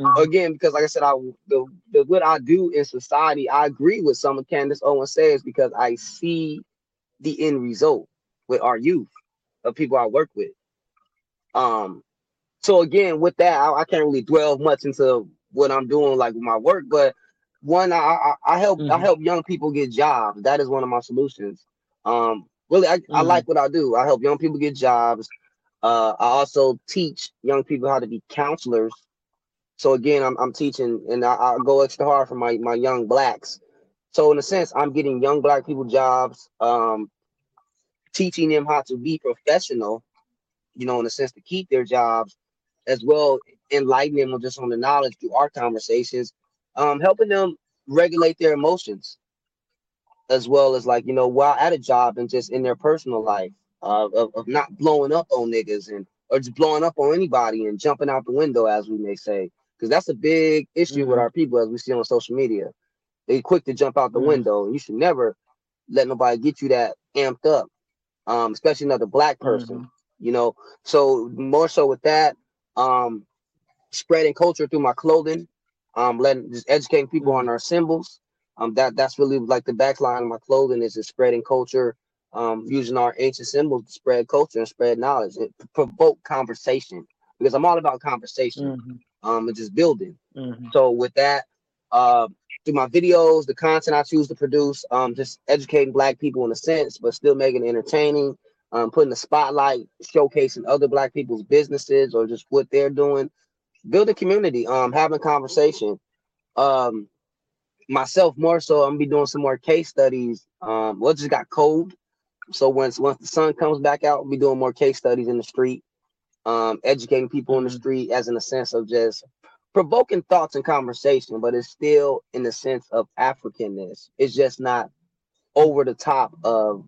Mhm. again, because like I said, I the, the what I do in society, I agree with some of Candace Owens says because I see the end result with our youth of people I work with. Um, so again, with that, I, I can't really dwell much into what I'm doing like with my work, but one, I I, I help I Mhm. help young people get jobs. That is one of my solutions. Um, really, I, I Mhm. like what I do. I help young people get jobs. Uh, I also teach young people how to be counselors. So again, I'm I'm teaching, and I, I go extra hard for my my young blacks. So in a sense, I'm getting young black people jobs, um, teaching them how to be professional. You know, in a sense, to keep their jobs, as well enlightening them just on the knowledge through our conversations, um, helping them regulate their emotions, as well as like you know while at a job and just in their personal life, uh, of of not blowing up on niggas and or just blowing up on anybody and jumping out the window, as we may say, because that's a big issue with Mhm. our people as we see on social media. They quick to jump out the Mhm. window. You should never let nobody get you that amped up, um, especially another black person Mhm. you know so more so with that um spreading culture through my clothing um letting just educating people on our symbols um that that's really like the backline of my clothing is just spreading culture um using our ancient symbols to spread culture and spread knowledge and provoke conversation because i'm all about conversation Mhm. um and just building Mhm. so with that, uh, through my videos, the content I choose to produce, um, just educating black people in a sense, but still making it entertaining. Um, putting the spotlight, showcasing other black people's businesses or just what they're doing, building community, um, having conversation. Um, myself more so, I'm gonna be doing some more case studies. Um, well, just got cold, so once once the sun comes back out, we'll be doing more case studies in the street, um, educating people in the street, as in a sense of just provoking thoughts and conversation, but it's still in the sense of Africanness. It's just not over the top of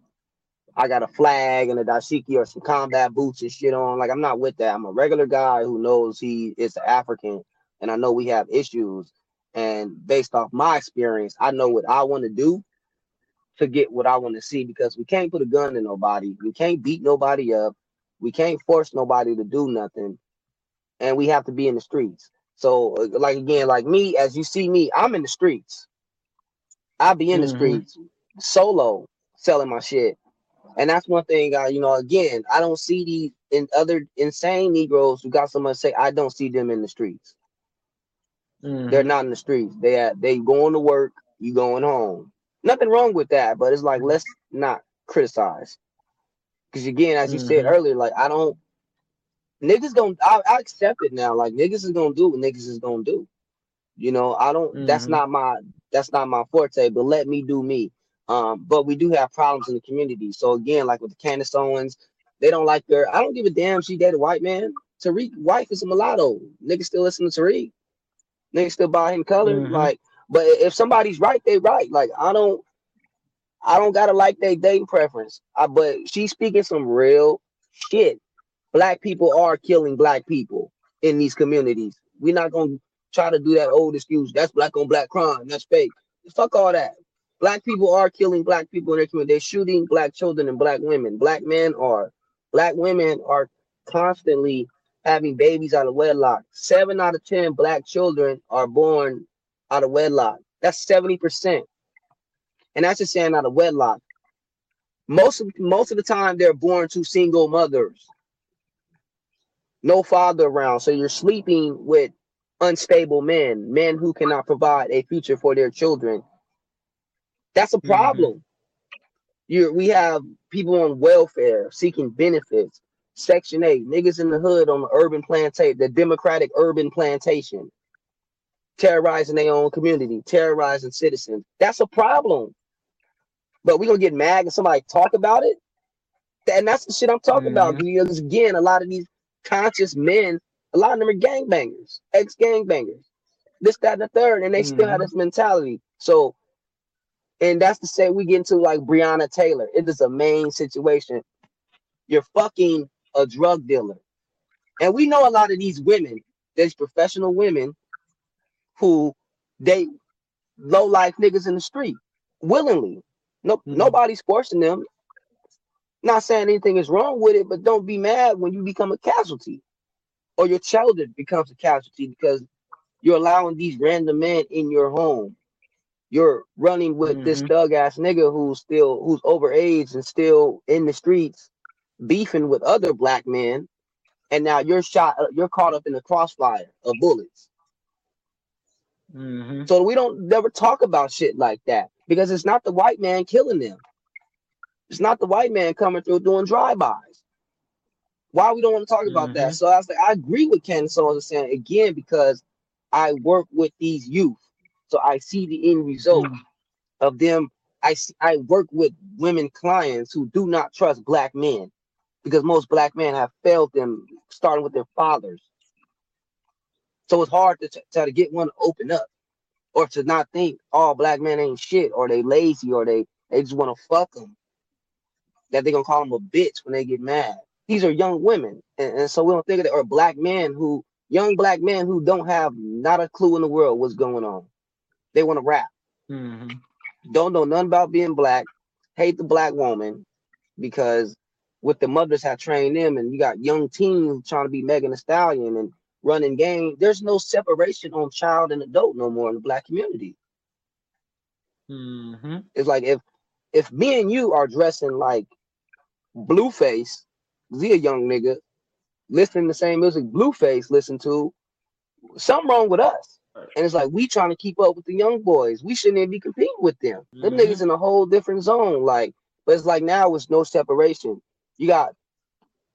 I got a flag and a dashiki or some combat boots and shit on. Like I'm not with that. I'm a regular guy who knows he is African, and I know we have issues. And based off my experience, I know what I want to do to get what I want to see because we can't put a gun in nobody. We can't beat nobody up. We can't force nobody to do nothing. And we have to be in the streets. So, like again, like me, as you see me, I'm in the streets. I be in the Mhm. streets solo selling my shit. And that's one thing I, you know, again, I don't see these in other insane Negroes who got someone say, I don't see them in the streets. Mhm. They're not in the streets. They are, they going to work, you going home. Nothing wrong with that, but it's like let's not criticize. Because again, as you said Mhm. earlier, like I don't niggas don't I, I accept it now. Like niggas is gonna do what niggas is gonna do. You know, I don't that's Mhm. not my that's not my forte, but let me do me. Um, but we do have problems in the community. So again, like with the Candace Owens, they don't like her. I don't give a damn she dated a white man. Tariq wife is a mulatto. Niggas still listen to Tariq. Niggas still buy him color. Mhm. Like, but if somebody's right, they right. Like I don't I don't gotta like their dating preference. I, but she's speaking some real shit. Black people are killing black people in these communities. We're not gonna try to do that old excuse. That's black on black crime. That's fake. Fuck all that. Black people are killing black people in their community. They're shooting black children and black women. Black men are. Black women are constantly having babies out of wedlock. Seven out of ten black children are born out of wedlock. That's 70%. And that's just saying out of wedlock. Most of most of the time they're born to single mothers. No father around. So you're sleeping with unstable men, men who cannot provide a future for their children. That's a mm-hmm. problem. You we have people on welfare seeking benefits. Section 8, niggas in the hood on the urban plantation, the democratic urban plantation, terrorizing their own community, terrorizing citizens. That's a problem. But we gonna get mad and somebody talk about it. And that's the shit I'm talking about. Mm-hmm. Because again, a lot of these conscious men, a lot of them are gangbangers, ex-gangbangers, this, that, and the third, and they still have mm-hmm. this mentality. So, and that's to say we get into like Breonna Taylor. It is a main situation. You're fucking a drug dealer. And we know a lot of these women, these professional women who date low life niggas in the street willingly. No, Mhm. nobody's forcing them. Not saying anything is wrong with it, but don't be mad when you become a casualty or your child becomes a casualty because you're allowing these random men in your home. You're running with this Mhm. thug ass nigga who's still who's overage and still in the streets beefing with other black men, and now you're shot. You're caught up in the crossfire of bullets. Mhm. So we don't never talk about shit like that because it's not the white man killing them. It's not the white man coming through doing drive-bys. Why we don't want to talk about that? Mhm. So I was like, I agree with Candace Owens saying again because I work with these youth, so I see the end result Mhm. of them. I see, I work with women clients who do not trust black men because most black men have failed them, starting with their fathers. So it's hard to try to get one to open up or to not think all black men ain't shit or they lazy or they they just want to fuck them. That they gonna call them a bitch when they get mad. These are young women, and, and so we don't think of that. Or black men who young black men who don't have not a clue in the world what's going on. They want to rap. Mhm. Don't know nothing about being black. Hate the black woman because what the mothers have trained them, and you got young teens trying to be Megan Thee Stallion and running game. There's no separation on child and adult no more in the black community. Mhm. It's like if if me and you are dressing like Blueface, he a young nigga, listening to the same music Blueface listen to, something wrong with us. And it's like we trying to keep up with the young boys. We shouldn't even be competing with them. Them Mhm. niggas in a whole different zone. Like, but it's like now it's no separation. You got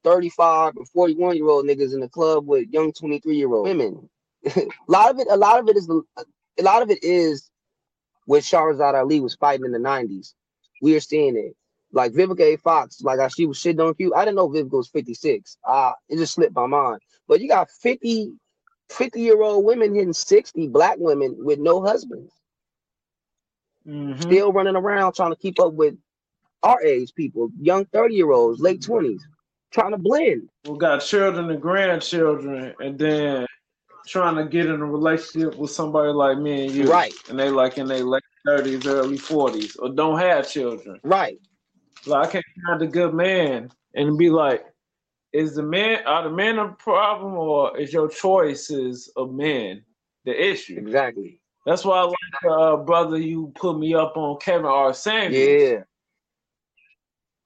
35 and 41 year old niggas in the club with young 23 year old women. (laughs) a lot of it, a lot of it is a lot of it is when Shahrazad Ali was fighting in the 90s. We are seeing it. Like Vivica A. Fox, like I, she was shitting on you. I didn't know Vivica was 56. Uh, it just slipped my mind. But you got 50, 50 year old women hitting 60 black women with no husbands. Mhm. Still running around trying to keep up with our age people, young 30 year olds, late 20s, trying to blend. We got children and grandchildren, and then trying to get in a relationship with somebody like me and you, Right. And they like in their late thirties, early forties, or don't have children. Right. Like I can't find a good man and be like, is the man are the men a problem or is your choices of men the issue? Exactly. That's why I like uh, brother you put me up on Kevin R. Samuels. Yeah.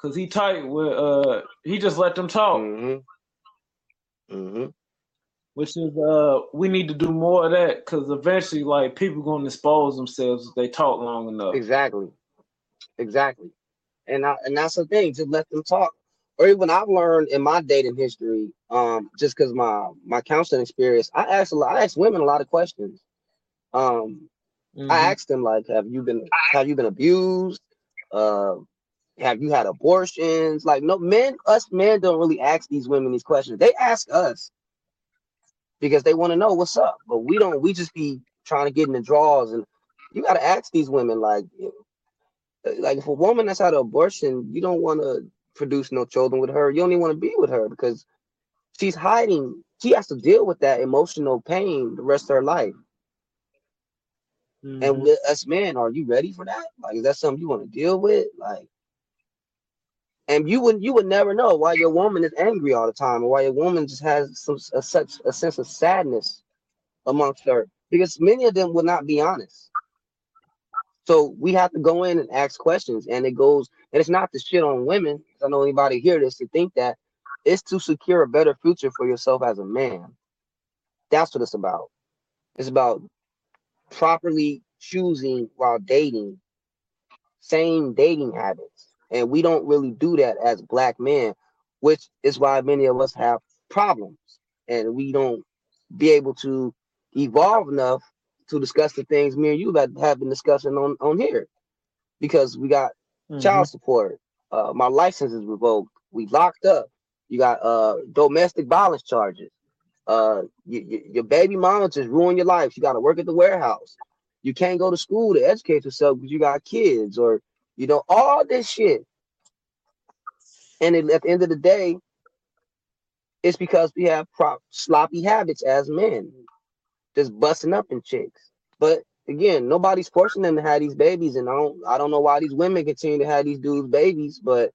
Cause he tight with uh he just let them talk. Mm-hmm. Mm-hmm. Which is uh we need to do more of that because eventually like people gonna expose themselves if they talk long enough. Exactly. Exactly. And I, and that's the thing, just let them talk. Or even I've learned in my dating history, um, just because my my counseling experience, I ask a lot, I ask women a lot of questions. Um, Mhm. I asked them like, have you been have you been abused? Uh, have you had abortions? Like, no men, us men don't really ask these women these questions. They ask us because they want to know what's up, but we don't. We just be trying to get in the draws, and you got to ask these women like, like if a woman that's had an abortion, you don't want to produce no children with her. You don't even want to be with her because she's hiding. She has to deal with that emotional pain the rest of her life. And Mhm. with us men, are you ready for that? Like, is that something you want to deal with? Like, and you would you would never know why your woman is angry all the time, or why your woman just has some a, such a sense of sadness amongst her, because many of them will not be honest. So we have to go in and ask questions, and it goes, and it's not to shit on women. I know anybody hear this to think that it's to secure a better future for yourself as a man. That's what it's about. It's about properly choosing while dating same dating habits and we don't really do that as black men which is why many of us have problems and we don't be able to evolve enough to discuss the things me and you have been discussing on on here because we got Mhm. child support. Uh my license is revoked. We locked up. You got uh domestic violence charges. Uh y- y- your baby mama just ruined your life. You got to work at the warehouse. You can't go to school to educate yourself because you got kids or you know all this shit. And it, at the end of the day it's because we have prop sloppy habits as men just busting up in chicks. But again nobody's forcing them to have these babies and i don't i don't know why these women continue to have these dudes babies but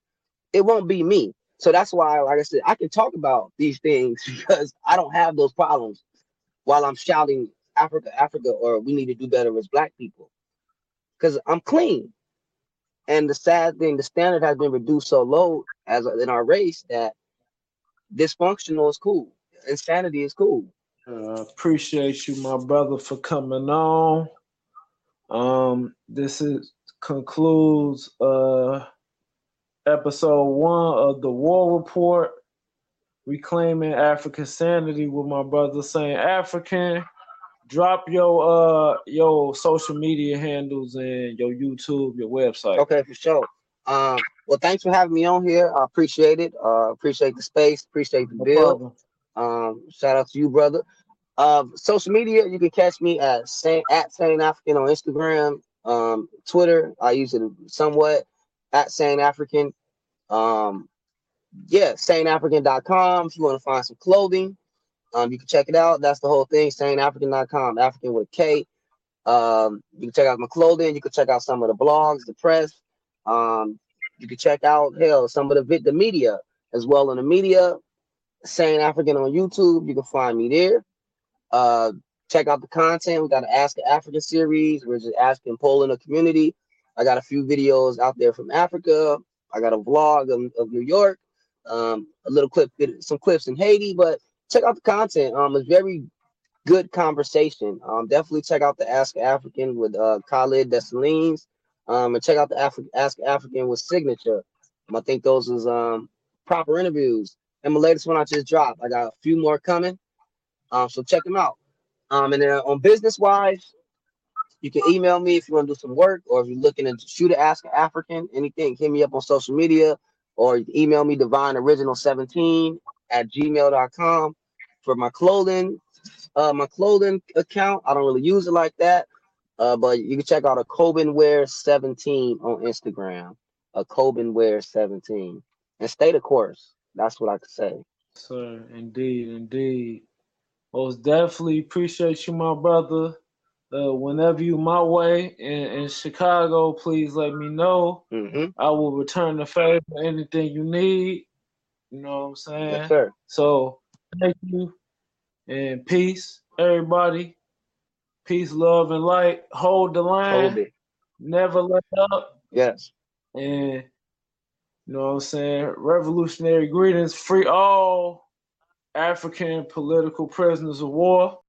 it won't be me. So that's why like i said i can talk about these things (laughs) because i don't have those problems while i'm shouting africa africa or we need to do better as black people. Because i'm clean. And the sad thing the standard has been reduced so low as in our race that dysfunctional is cool. Insanity is cool. Uh, appreciate you, my brother, for coming on. Um, this is concludes uh episode one of the War Report, reclaiming African sanity with my brother Sane African. Drop your uh your social media handles and your YouTube, your website. Okay, for sure. Um, well, thanks for having me on here. I appreciate it. Uh, appreciate the space. Appreciate the No bill. problem. Um, shout out to you, brother. Um, social media, you can catch me at Sane at Sane African on Instagram. Um, Twitter, I use it somewhat at Sane African. Um, yeah, saneafrikan.com if you want to find some clothing. Um, you can check it out. That's the whole thing, saneafrikan.com, African with a K. Um, you can check out my clothing. You can check out some of the blogs, the press. Um, you can check out hell some of the the media as well in the media. Sane African on YouTube. You can find me there. Uh, check out the content. We got an Ask an African series. We're just asking, polling the community. I got a few videos out there from Africa. I got a vlog of, of New York. Um, a little clip, some clips in Haiti. But check out the content. Um, it's very good conversation. Um, definitely check out the Ask African with uh Khalid Dessalines. Um, and check out the Afri- Ask African with Signature. Um, I think those is um proper interviews. And my latest one I just dropped. I got a few more coming. Um, so check them out. Um, and then on business wise, you can email me if you want to do some work or if you're looking to shoot a Ask an African, anything, hit me up on social media or email me divine original 17 at gmail.com for my clothing. Uh, my clothing account, I don't really use it like that. Uh, but you can check out Akoben Wear 17 on Instagram. Akoben Wear 17. And stay the course. That's what I could say. Sir, indeed, indeed. Most definitely appreciate you, my brother. Uh, whenever you my way in, in Chicago, please let me know. hmm I will return the favor. Anything you need, you know what I'm saying. Yes, sir. So thank you and peace, everybody. Peace, love, and light. Hold the line. Hold it. Never let up. Yes. And you know what I'm saying? Revolutionary greetings. Free all African political prisoners of war.